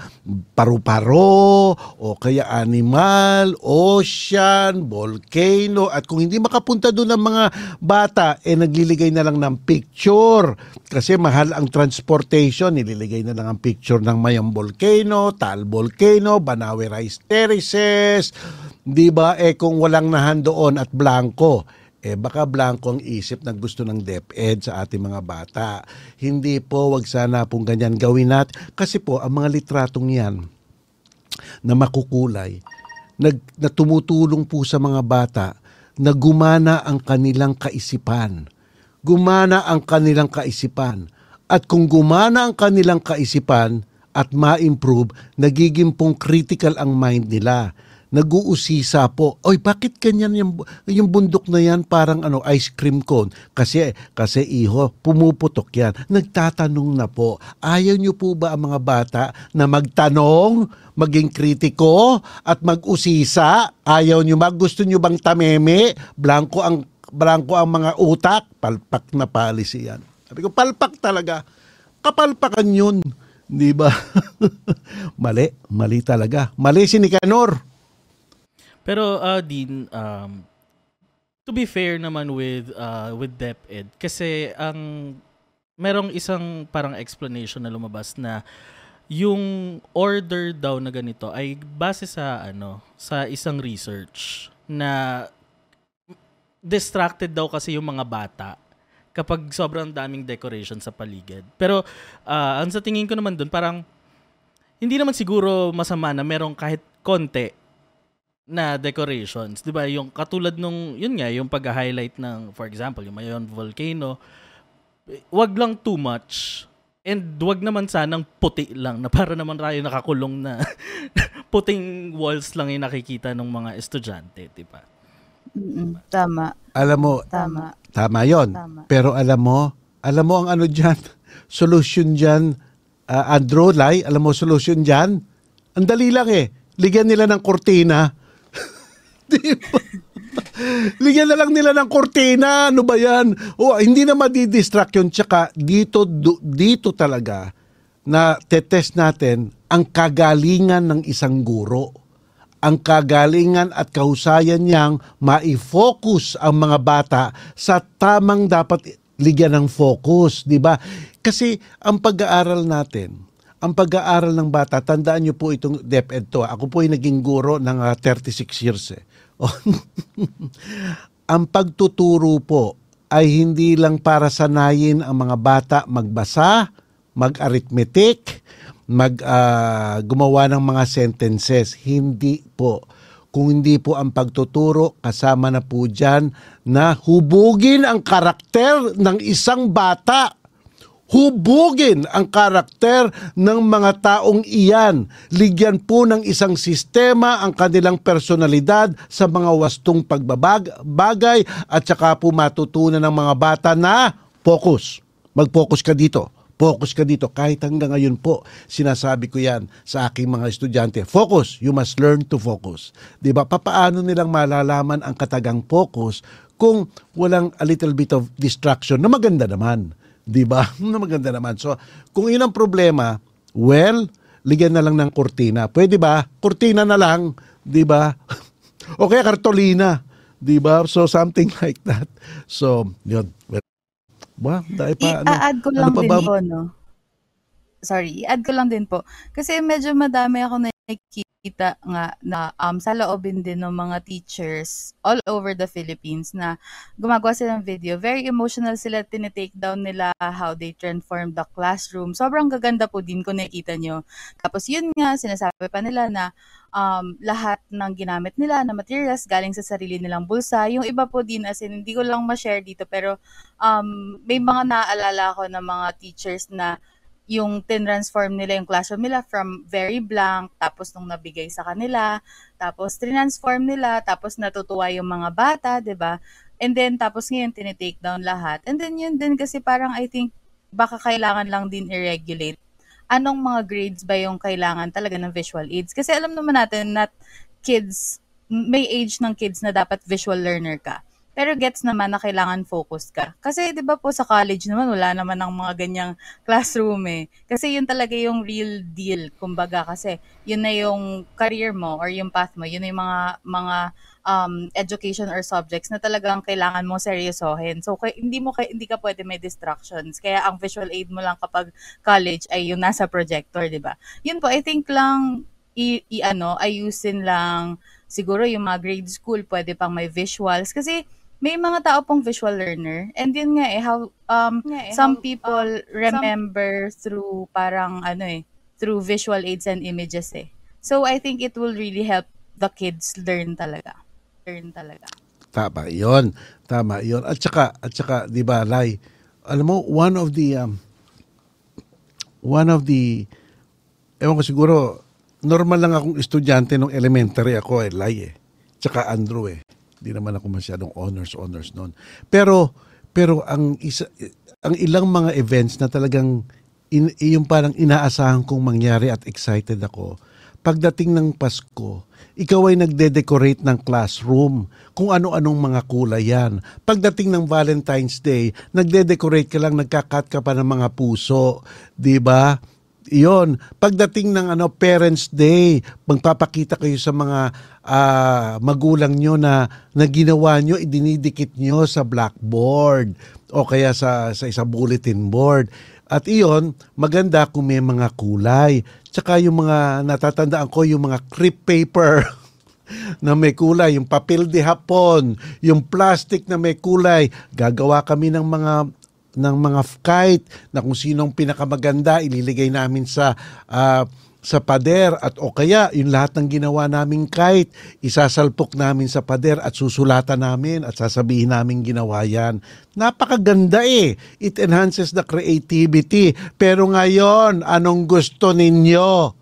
paru-paro, o kaya animal, ocean, volcano, at kung hindi makapunta doon ang mga bata, eh nagliligay na lang ng picture. Kasi mahal ang transportation, nililigay na lang ang picture ng Mayang Volcano, Taal Volcano, Banawe Rice Terraces, Di ba? Eh kung walang nahan doon at blanco, eh baka blanco ang isip na gusto ng DepEd sa ating mga bata. Hindi po, wag sana pong ganyan gawin natin. Kasi po, ang mga litratong yan na makukulay, nag, na tumutulong po sa mga bata na gumana ang kanilang kaisipan. Gumana ang kanilang kaisipan. At kung gumana ang kanilang kaisipan at ma-improve, nagiging pong critical ang mind nila nag-uusisa po. Oy, bakit ganyan yung, yung bundok na yan parang ano ice cream cone? Kasi kasi iho, pumuputok yan. Nagtatanong na po. Ayaw niyo po ba ang mga bata na magtanong, maging kritiko at mag-usisa? Ayaw niyo ba? Gusto niyo bang tameme? Blanco ang blanco ang mga utak? Palpak na policy yan. Sabi ko, palpak talaga. Kapalpakan yun. Di ba? mali. Mali talaga. Mali si Nicanor. Pero uh, din um, to be fair naman with uh, with DepEd kasi ang merong isang parang explanation na lumabas na yung order daw na ganito ay base sa ano sa isang research na distracted daw kasi yung mga bata kapag sobrang daming decoration sa paligid. Pero uh, ang sa tingin ko naman doon parang hindi naman siguro masama na merong kahit konti na decorations, 'di ba? Yung katulad nung yun nga, yung pag-highlight ng for example, yung Mayon volcano, wag lang too much. And wag naman sanang puti lang na para naman tayo nakakulong na puting walls lang yung nakikita ng mga estudyante, di ba? Mm-mm. Tama. Alam mo, Tama. tama yon. Tama. Pero alam mo, alam mo ang ano dyan, solution dyan, uh, Andrew, Lai, alam mo solution dyan? Ang dali lang eh. Ligyan nila ng kortina. Di ba? Ligyan na lang nila ng kortina. Ano ba yan? O, hindi na madidistract yun. Tsaka dito, du- dito talaga na tetest natin ang kagalingan ng isang guro. Ang kagalingan at kahusayan niyang ma-focus ang mga bata sa tamang dapat ligyan ng focus, di ba? Kasi ang pag-aaral natin, ang pag-aaral ng bata, tandaan niyo po itong DepEd to. Ako po ay naging guro ng ah, 36 years eh. ang pagtuturo po ay hindi lang para sanayin ang mga bata magbasa, mag-arithmetic, mag ah, gumawa ng mga sentences. Hindi po. Kung hindi po ang pagtuturo, kasama na po dyan na hubugin ang karakter ng isang bata hubugin ang karakter ng mga taong iyan. Ligyan po ng isang sistema ang kanilang personalidad sa mga wastong pagbabagay at saka po matutunan ng mga bata na focus. Mag-focus ka dito. Focus ka dito. Kahit hanggang ngayon po, sinasabi ko yan sa aking mga estudyante. Focus. You must learn to focus. Di ba? Papaano nilang malalaman ang katagang focus kung walang a little bit of distraction na maganda naman. Di ba? Na maganda naman. So, kung yun ang problema, well, ligyan na lang ng kurtina. Pwede ba? Kurtina na lang, di ba? o kaya kartolina, di ba? So, something like that. So, yun. Well, ba, dahil pa, ano, I-add ko ano lang pa din ba? po, no? Sorry, i-add ko lang din po. Kasi medyo madami ako nakikita nga na um, sa loobin din ng mga teachers all over the Philippines na gumagawa sila ng video. Very emotional sila, tinitake down nila how they transform the classroom. Sobrang gaganda po din kung nakikita nyo. Tapos yun nga, sinasabi pa nila na um, lahat ng ginamit nila na materials galing sa sarili nilang bulsa. Yung iba po din, as in, hindi ko lang ma-share dito, pero um, may mga naaalala ko ng mga teachers na yung tinransform nila yung classroom nila from very blank, tapos nung nabigay sa kanila, tapos transform nila, tapos natutuwa yung mga bata, 'di ba? And then tapos ngayon tinitake down lahat. And then yun din kasi parang I think baka kailangan lang din i-regulate anong mga grades ba yung kailangan talaga ng visual aids. Kasi alam naman natin that kids, may age ng kids na dapat visual learner ka. Pero gets naman na kailangan focus ka. Kasi 'di ba po sa college naman wala naman ng mga ganyang classroom eh. Kasi yun talaga yung real deal kumbaga kasi yun na yung career mo or yung path mo, yun na yung mga mga um, education or subjects na talagang kailangan mo seryosohin. So kay, hindi mo kay, hindi ka pwede may distractions. Kaya ang visual aid mo lang kapag college ay yung nasa projector, 'di ba? Yun po I think lang i, i ano ayusin lang siguro yung mga grade school pwede pang may visuals kasi may mga tao pong visual learner. And yun nga eh how um some people remember through parang ano eh through visual aids and images eh. So I think it will really help the kids learn talaga. Learn talaga. Tama, yon Tama, yon At saka, at saka, di ba, Lai, alam mo, one of the, um, one of the, ewan ko siguro, normal lang akong estudyante nung elementary ako eh, Lai eh. Tsaka Andrew eh. Hindi naman ako masyadong honors, honors noon. Pero, pero ang isa, ang ilang mga events na talagang in, yung parang inaasahan kong mangyari at excited ako, pagdating ng Pasko, ikaw ay nagde-decorate ng classroom kung ano-anong mga kulay yan. Pagdating ng Valentine's Day, nagde-decorate ka lang, nagkakat ka pa ng mga puso. 'di ba? Iyon. Pagdating ng ano Parents Day, magpapakita kayo sa mga ah, magulang nyo na, na ginawa nyo, idinidikit nyo sa blackboard o kaya sa, sa isang bulletin board. At iyon, maganda kung may mga kulay. Tsaka yung mga natatandaan ko, yung mga crepe paper na may kulay, yung papel de hapon, yung plastic na may kulay. Gagawa kami ng mga ng mga kite na kung sinong pinakamaganda ililigay namin sa ah, sa pader at o kaya yung lahat ng ginawa namin kite, isasalpok namin sa pader at susulatan namin at sasabihin namin ginawa yan. Napakaganda eh. It enhances the creativity. Pero ngayon, anong gusto ninyo?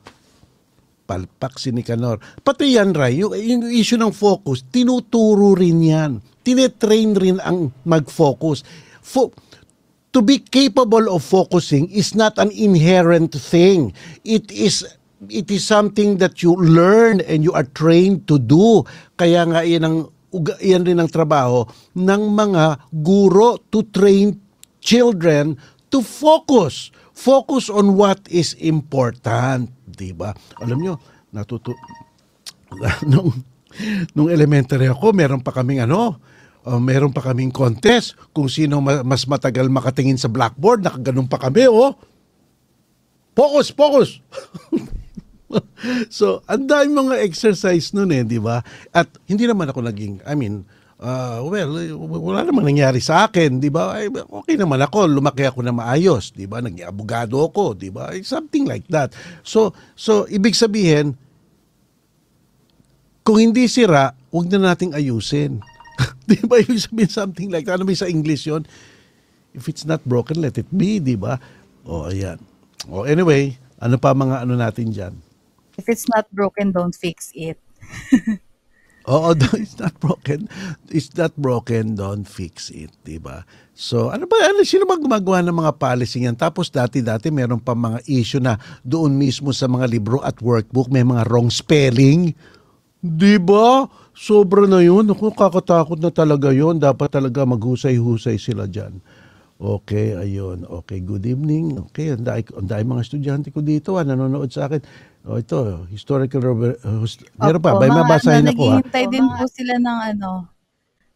Palpak si Nicanor. Pati yan, Ray, yung, yung issue ng focus, tinuturo rin yan. Tinetrain rin ang mag-focus. Fo- to be capable of focusing is not an inherent thing. It is it is something that you learn and you are trained to do. Kaya nga yan ang yan rin ang trabaho ng mga guro to train children to focus. Focus on what is important, 'di ba? Alam nyo, natuto nung nung elementary ako, meron pa kaming ano, uh, meron pa kaming contest kung sino ma- mas matagal makatingin sa blackboard, nakaganon pa kami, oh. Focus, focus. so, ang dami mga exercise nun eh, di ba? At hindi naman ako naging, I mean, uh, well, wala namang nangyari sa akin, di ba? Ay, Okay naman ako, lumaki ako na maayos, di ba? Naging abogado ako, di ba? Something like that. So, so ibig sabihin, kung hindi sira, huwag na nating ayusin. di ba? Ibig sabihin something like that. Ano ba sa English yon? If it's not broken, let it be, di ba? O, ayan. O, anyway, ano pa mga ano natin dyan? If it's not broken, don't fix it. Oo, it's not broken. It's not broken, don't fix it, 'di ba? So, ano ba ano sino ba gumagawa ng mga policy yan? Tapos dati-dati meron pa mga issue na doon mismo sa mga libro at workbook may mga wrong spelling. 'Di ba? Sobra na 'yun. Ako kakatakot na talaga 'yun. Dapat talaga maghusay-husay sila diyan. Okay, ayun. Okay, good evening. Okay, ang dahil, mga estudyante ko dito, ah, nanonood sa akin. O ito, historical, rever- uh, hus- meron pa, may mabasahin ano, ako ha. Naghihintay din po sila ng ano,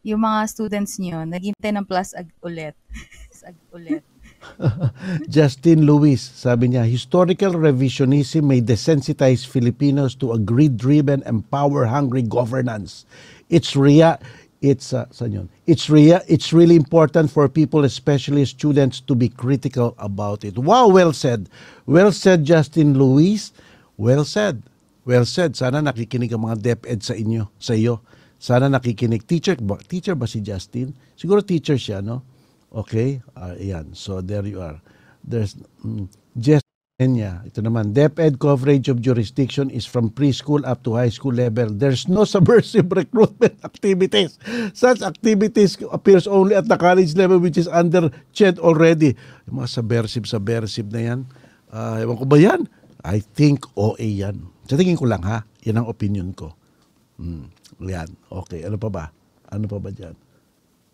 yung mga students niyo, naghihintay ng plus ag ulit. Ag ulit. Justin Lewis, sabi niya, historical revisionism may desensitize Filipinos to a greed-driven and power-hungry governance. It's rea it's uh, saan yun? It's rea it's really important for people, especially students, to be critical about it. Wow, well said. Well said, Justin Lewis. Well said. Well said. Sana nakikinig ang mga DepEd sa inyo, sa iyo. Sana nakikinig. Teacher ba, teacher ba si Justin? Siguro teacher siya, no? Okay? Ah, ayan. So, there you are. There's mm, Jess Kenya. Ito naman, DepEd coverage of jurisdiction is from preschool up to high school level. There's no subversive recruitment activities. Such activities appears only at the college level which is under CHED already. Yung mga subversive, subversive na yan. Ah, ewan ko ba yan? I think OA yan. Sa tingin ko lang ha. Yan ang opinion ko. Hmm. Yan. Okay. Ano pa ba? Ano pa ba dyan?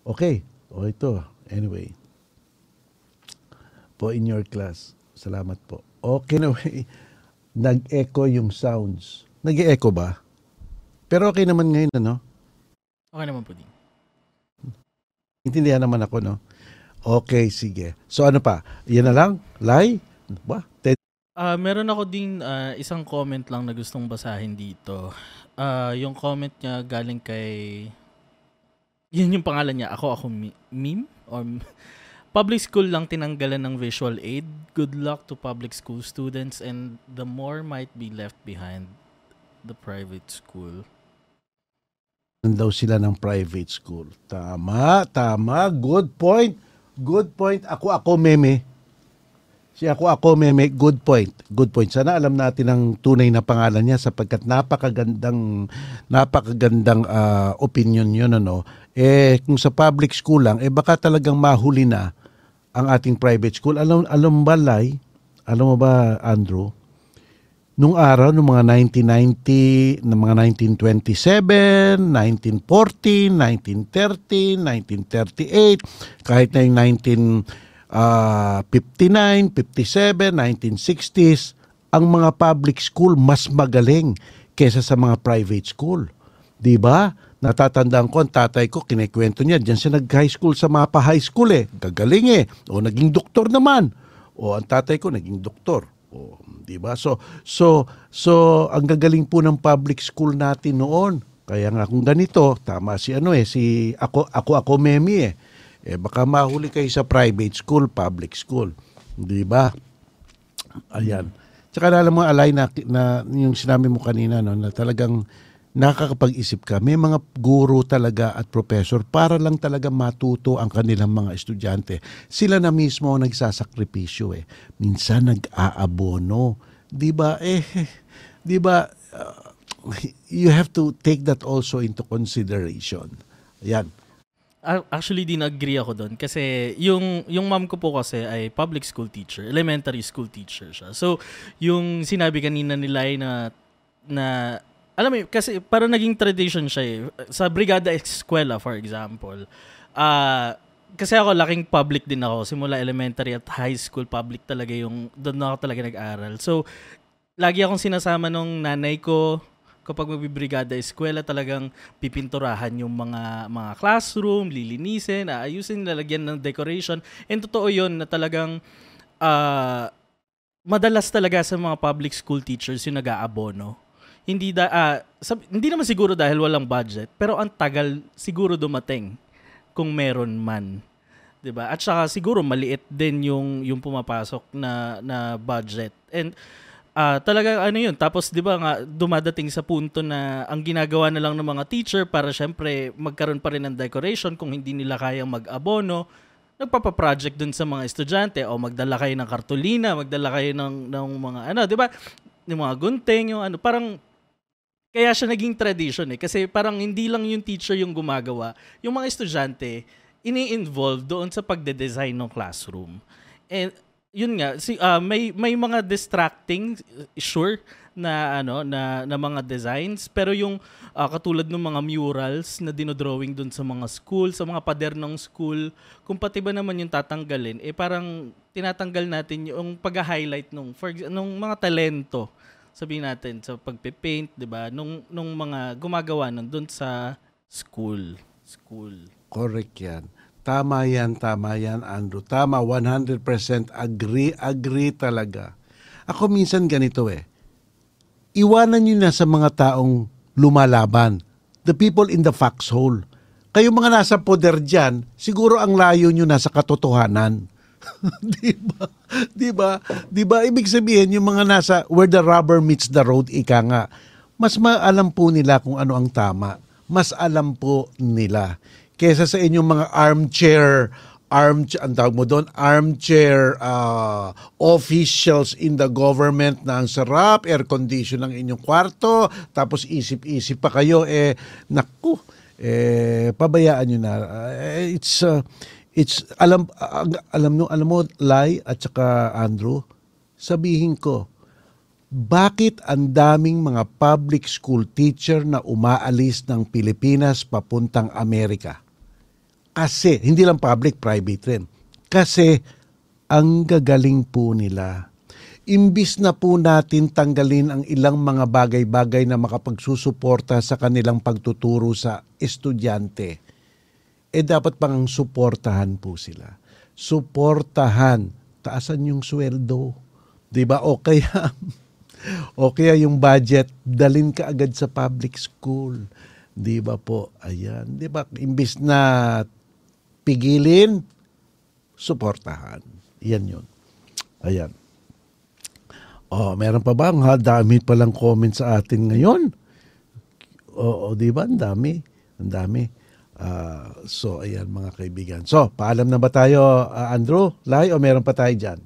Okay. O ito. Anyway. Po in your class. Salamat po. Okay na way. Nag-echo yung sounds. Nag-echo ba? Pero okay naman ngayon, ano? Okay naman po din. Intindihan naman ako, no? Okay, sige. So ano pa? Yan na lang? Lai? Ba? Ten- Ah, meron ako din ah, isang comment lang na gustong basahin dito. Ah, yung comment niya galing kay yun yung pangalan niya. Ako ako mi- meme or public school lang tinanggalan ng visual aid. Good luck to public school students and the more might be left behind the private school. daw sila ng private school. Tama, tama. Good point. Good point. Ako, ako, meme. Si ako, ako, meme. Good point. Good point. Sana alam natin ang tunay na pangalan niya sapagkat napakagandang, napakagandang ah, opinion yun, ano. Eh, kung sa public school lang, eh baka talagang mahuli na ang ating private school. Alam, alam ba, Lai? Alam mo ba, Andrew? nung araw, nung mga 1990, ng mga 1927, 1940, 1930, 1938, kahit na yung 1959, 57, 1960s, ang mga public school mas magaling kesa sa mga private school. 'Di ba? Natatandaan ko, ang tatay ko, kinikwento niya, diyan siya nag-high school sa Mapa High School eh. Gagaling eh. O naging doktor naman. O ang tatay ko, naging doktor. O, di ba? So, so, so, ang gagaling po ng public school natin noon. Kaya nga kung ganito, tama si ano eh, si ako, ako, ako memi eh. Eh, baka mahuli kayo sa private school, public school. Di ba? Ayan. Tsaka alam mo, Alay, na, na yung sinabi mo kanina, no, na talagang nakakapag-isip ka. May mga guro talaga at professor para lang talaga matuto ang kanilang mga estudyante. Sila na mismo ang nagsasakripisyo eh. Minsan nag-aabono. 'Di ba? Eh 'di ba uh, you have to take that also into consideration. Yan. Actually, din agree ako doon. Kasi yung, yung mom ko po kasi ay public school teacher, elementary school teacher siya. So, yung sinabi kanina nila ay na, na alam mo, kasi para naging tradition siya eh. Sa Brigada Eskwela, for example, uh, kasi ako laking public din ako. Simula elementary at high school, public talaga yung, doon ako talaga nag-aral. So, lagi akong sinasama nung nanay ko, kapag magbibrigada eskwela talagang pipinturahan yung mga mga classroom, lilinisin, aayusin, lalagyan ng decoration. And totoo 'yon na talagang uh, madalas talaga sa mga public school teachers yung nag-aabono. Hindi da uh, sab- hindi naman siguro dahil walang budget, pero ang tagal siguro dumating kung meron man. 'Di ba? At saka siguro maliit din yung yung pumapasok na na budget. And uh, talaga ano yun. Tapos 'di ba nga dumadating sa punto na ang ginagawa na lang ng mga teacher para syempre magkaroon pa rin ng decoration kung hindi nila kayang mag-abono, nagpapa-project dun sa mga estudyante o magdala kayo ng kartolina, magdala kayo ng ng mga ano, 'di ba? Yung mga gunting, yung ano, parang kaya siya naging tradition eh. Kasi parang hindi lang yung teacher yung gumagawa, yung mga estudyante ini-involve doon sa pagde-design ng classroom. And yun nga si uh, may may mga distracting sure na ano na na mga designs. Pero yung uh, katulad ng mga murals na dinodrawing doon sa mga school sa mga pader ng school kung pati ba naman yung tatanggalin eh parang tinatanggal natin yung pag-highlight nung for nung mga talento sabihin natin sa pagpe-paint 'di ba nung nung mga gumagawa nun doon sa school school correct yan Tama yan, tama yan, Andrew. Tama, 100% agree, agree talaga. Ako minsan ganito eh. Iwanan nyo na sa mga taong lumalaban. The people in the foxhole. Kayo mga nasa poder dyan, siguro ang layo nyo nasa katotohanan. di ba? Di ba? Di ba? Ibig sabihin, yung mga nasa where the rubber meets the road, ika nga, mas maalam po nila kung ano ang tama. Mas alam po nila kesa sa inyong mga armchair arm ang tawag mo doon armchair uh, officials in the government na ang sarap air condition ng inyong kwarto tapos isip-isip pa kayo eh naku eh pabayaan niyo na uh, it's uh, it's alam alam mo alam mo Lai at saka Andrew sabihin ko bakit ang daming mga public school teacher na umaalis ng Pilipinas papuntang Amerika? Kasi, hindi lang public, private rin. Kasi, ang gagaling po nila. Imbis na po natin tanggalin ang ilang mga bagay-bagay na makapagsusuporta sa kanilang pagtuturo sa estudyante, eh dapat pang suportahan po sila. Suportahan. Taasan yung sweldo. ba? O kaya o kaya yung budget dalin ka agad sa public school. ba po? Ayan, ba? Imbis na pigilin, suportahan. Yan yun. Ayan. Oh, meron pa ba? Ha, dami pa lang comment sa atin ngayon. Oo, di ba? Ang dami. Ang dami. Uh, so, ayan mga kaibigan. So, paalam na ba tayo, uh, Andrew? Lai, o meron pa tayo dyan?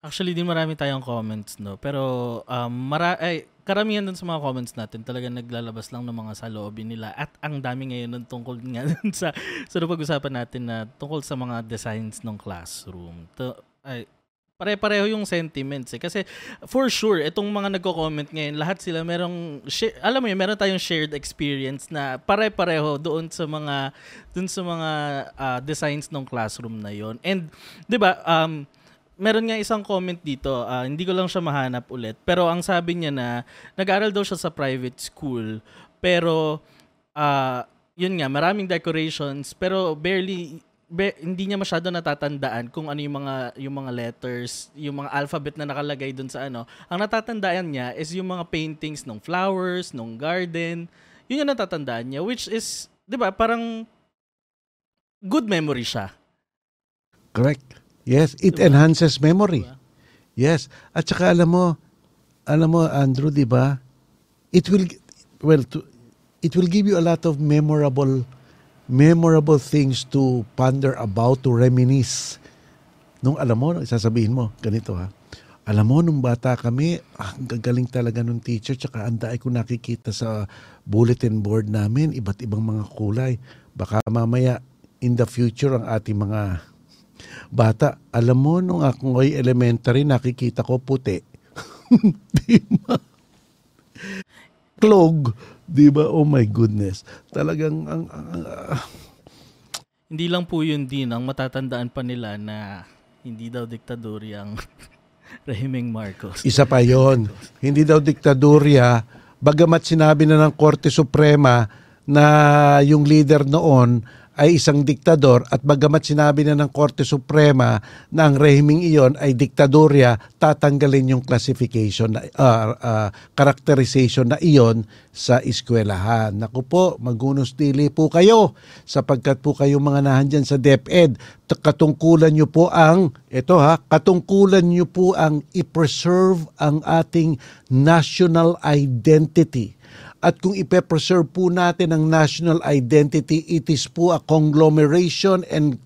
Actually, din marami tayong comments, no? Pero, um, mara- ay, karamihan dun sa mga comments natin talaga naglalabas lang ng mga saloobin nila at ang dami ngayon ng tungkol nga dun sa sa pag-usapan natin na tungkol sa mga designs ng classroom. To, ay, pare-pareho yung sentiments eh. Kasi for sure, itong mga nagko-comment ngayon, lahat sila merong, share, alam mo yun, meron tayong shared experience na pare-pareho doon sa mga, doon sa mga uh, designs ng classroom na yon And, di ba, um, meron nga isang comment dito, uh, hindi ko lang siya mahanap ulit, pero ang sabi niya na nag-aral daw siya sa private school, pero uh, yun nga, maraming decorations, pero barely be, hindi niya masyado natatandaan kung ano yung mga yung mga letters, yung mga alphabet na nakalagay doon sa ano. Ang natatandaan niya is yung mga paintings ng flowers, ng garden. Yun yung natatandaan niya which is 'di ba, parang good memory siya. Correct. Yes, it diba? enhances memory. Diba? Yes. At saka alam mo, alam mo Andrew, 'di ba? It will well to, it will give you a lot of memorable memorable things to ponder about, to reminisce. Nung alam mo, sasabihin mo, ganito ha, alam mo, nung bata kami, ah, ang gagaling talaga nung teacher, tsaka ang dai ko nakikita sa bulletin board namin, iba't ibang mga kulay. Baka mamaya, in the future, ang ating mga bata, alam mo, nung ako ay elementary, nakikita ko puti. Di ba? Clog. Di ba? Oh my goodness. Talagang, ang, ang, ah, Hindi lang po yun din, ang matatandaan pa nila na hindi daw diktadorya ang Rehimeng Marcos. Isa pa yon. Hindi daw diktadorya, bagamat sinabi na ng Korte Suprema na yung leader noon ay isang diktador at bagamat sinabi na ng Korte Suprema na ang rehimeng iyon ay diktadorya, tatanggalin yung classification, na, uh, uh, characterization na iyon sa eskwelahan. Naku po, magunos dili po kayo sapagkat po kayo mga nahandyan sa DepEd. Katungkulan nyo po ang, ito ha, katungkulan nyo po ang i-preserve ang ating national identity at kung ipe-preserve po natin ang national identity, it is po a conglomeration and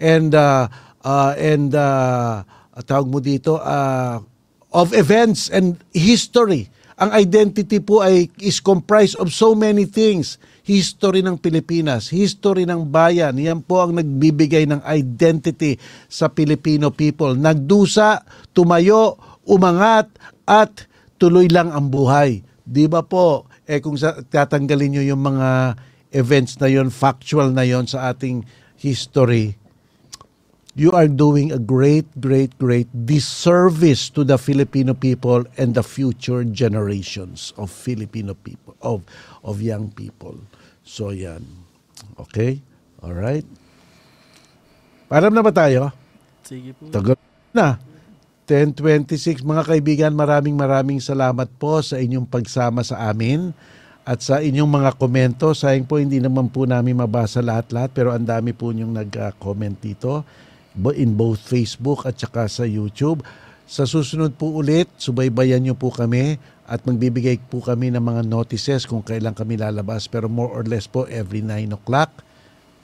and uh, uh, and uh, tawag mo dito uh, of events and history. Ang identity po ay is comprised of so many things. History ng Pilipinas, history ng bayan, yan po ang nagbibigay ng identity sa Filipino people. Nagdusa, tumayo, umangat, at tuloy lang ang buhay. Di ba po? Eh kung sa, tatanggalin nyo yung mga events na yon, factual na yon sa ating history, you are doing a great, great, great disservice to the Filipino people and the future generations of Filipino people, of, of young people. So yan. Okay? All right? Param na ba tayo? Sige po. Tagal na. 1026 mga kaibigan, maraming maraming salamat po sa inyong pagsama sa amin at sa inyong mga komento. Sayang po hindi naman po namin mabasa lahat-lahat pero ang dami po inyong nag-comment dito in both Facebook at saka sa YouTube. Sa susunod po ulit, subaybayan niyo po kami at magbibigay po kami ng mga notices kung kailan kami lalabas pero more or less po every 9 o'clock.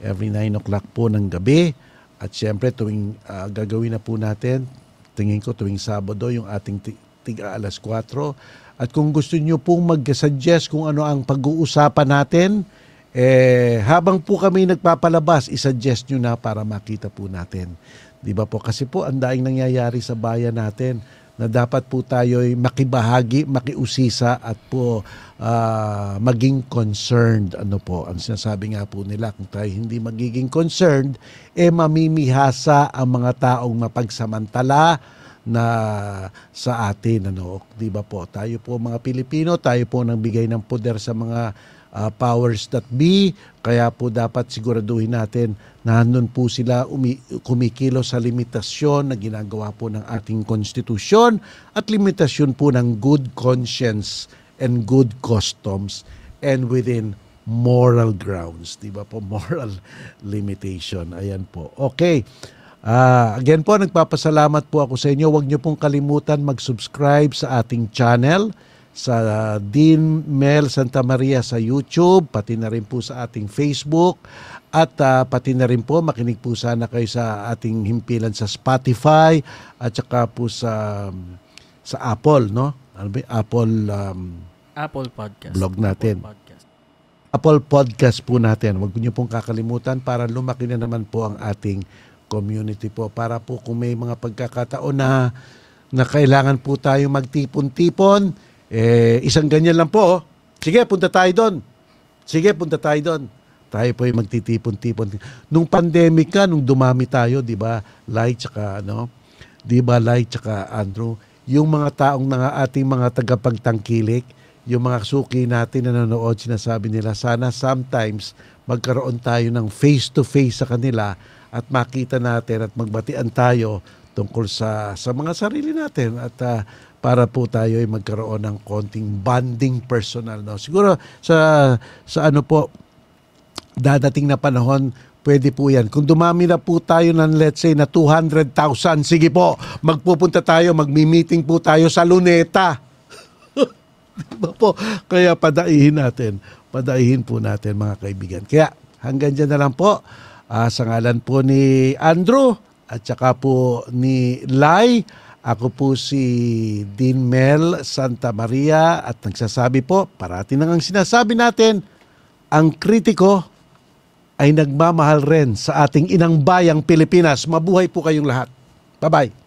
Every 9 o'clock po ng gabi. At syempre tuwing uh, gagawin na po natin tingin ko tuwing Sabado yung ating tiga alas 4. At kung gusto niyo pong mag-suggest kung ano ang pag-uusapan natin, eh, habang po kami nagpapalabas, isuggest nyo na para makita po natin. Di ba po? Kasi po, ang daing nangyayari sa bayan natin na dapat po tayo'y makibahagi, makiusisa at po uh, maging concerned. Ano po, ang sinasabi nga po nila, kung tayo hindi magiging concerned, eh mamimihasa ang mga taong mapagsamantala na sa atin ano 'di ba po tayo po mga Pilipino tayo po nang bigay ng poder sa mga uh, powers that be. Kaya po dapat siguraduhin natin na nandun po sila umi- kumikilo sa limitasyon na ginagawa po ng ating konstitusyon at limitasyon po ng good conscience and good customs and within moral grounds. Di ba po? Moral limitation. Ayan po. Okay. Uh, again po, nagpapasalamat po ako sa inyo. Huwag niyo pong kalimutan mag-subscribe sa ating channel sa Dean Mel Santa Maria sa YouTube, pati na rin po sa ating Facebook at uh, pati na rin po makinig po sana kayo sa ating himpilan sa Spotify at saka po sa sa Apple, no? Ano ba? Apple um, Apple Podcast. Blog natin. Apple Podcast. Apple Podcast po natin. Huwag niyo pong kakalimutan para lumaki na naman po ang ating community po para po kung may mga pagkakataon na na kailangan po tayo magtipon-tipon eh, isang ganyan lang po. Oh. Sige, punta tayo doon. Sige, punta tayo doon. Tayo po yung magtitipon-tipon. Nung pandemic ka, nung dumami tayo, di ba, Lai tsaka, ano, di ba, Lai tsaka Andrew, yung mga taong na ating mga tagapagtangkilik, yung mga suki natin na nanonood, sinasabi nila, sana sometimes magkaroon tayo ng face-to-face sa kanila at makita natin at magbatian tayo tungkol sa sa mga sarili natin at uh, para po tayo ay magkaroon ng konting bonding personal. No? Siguro sa, sa ano po, dadating na panahon, pwede po yan. Kung dumami na po tayo ng let's say na 200,000, sige po, magpupunta tayo, magmi-meeting po tayo sa Luneta. Diba po? Kaya padaihin natin. Padaihin po natin mga kaibigan. Kaya hanggang dyan na lang po. Ah, sa ngalan po ni Andrew at saka po ni Lai. Ako po si Dean Mel Santa Maria at nagsasabi po, parati nang ang sinasabi natin, ang kritiko ay nagmamahal rin sa ating inang bayang Pilipinas. Mabuhay po kayong lahat. Bye-bye.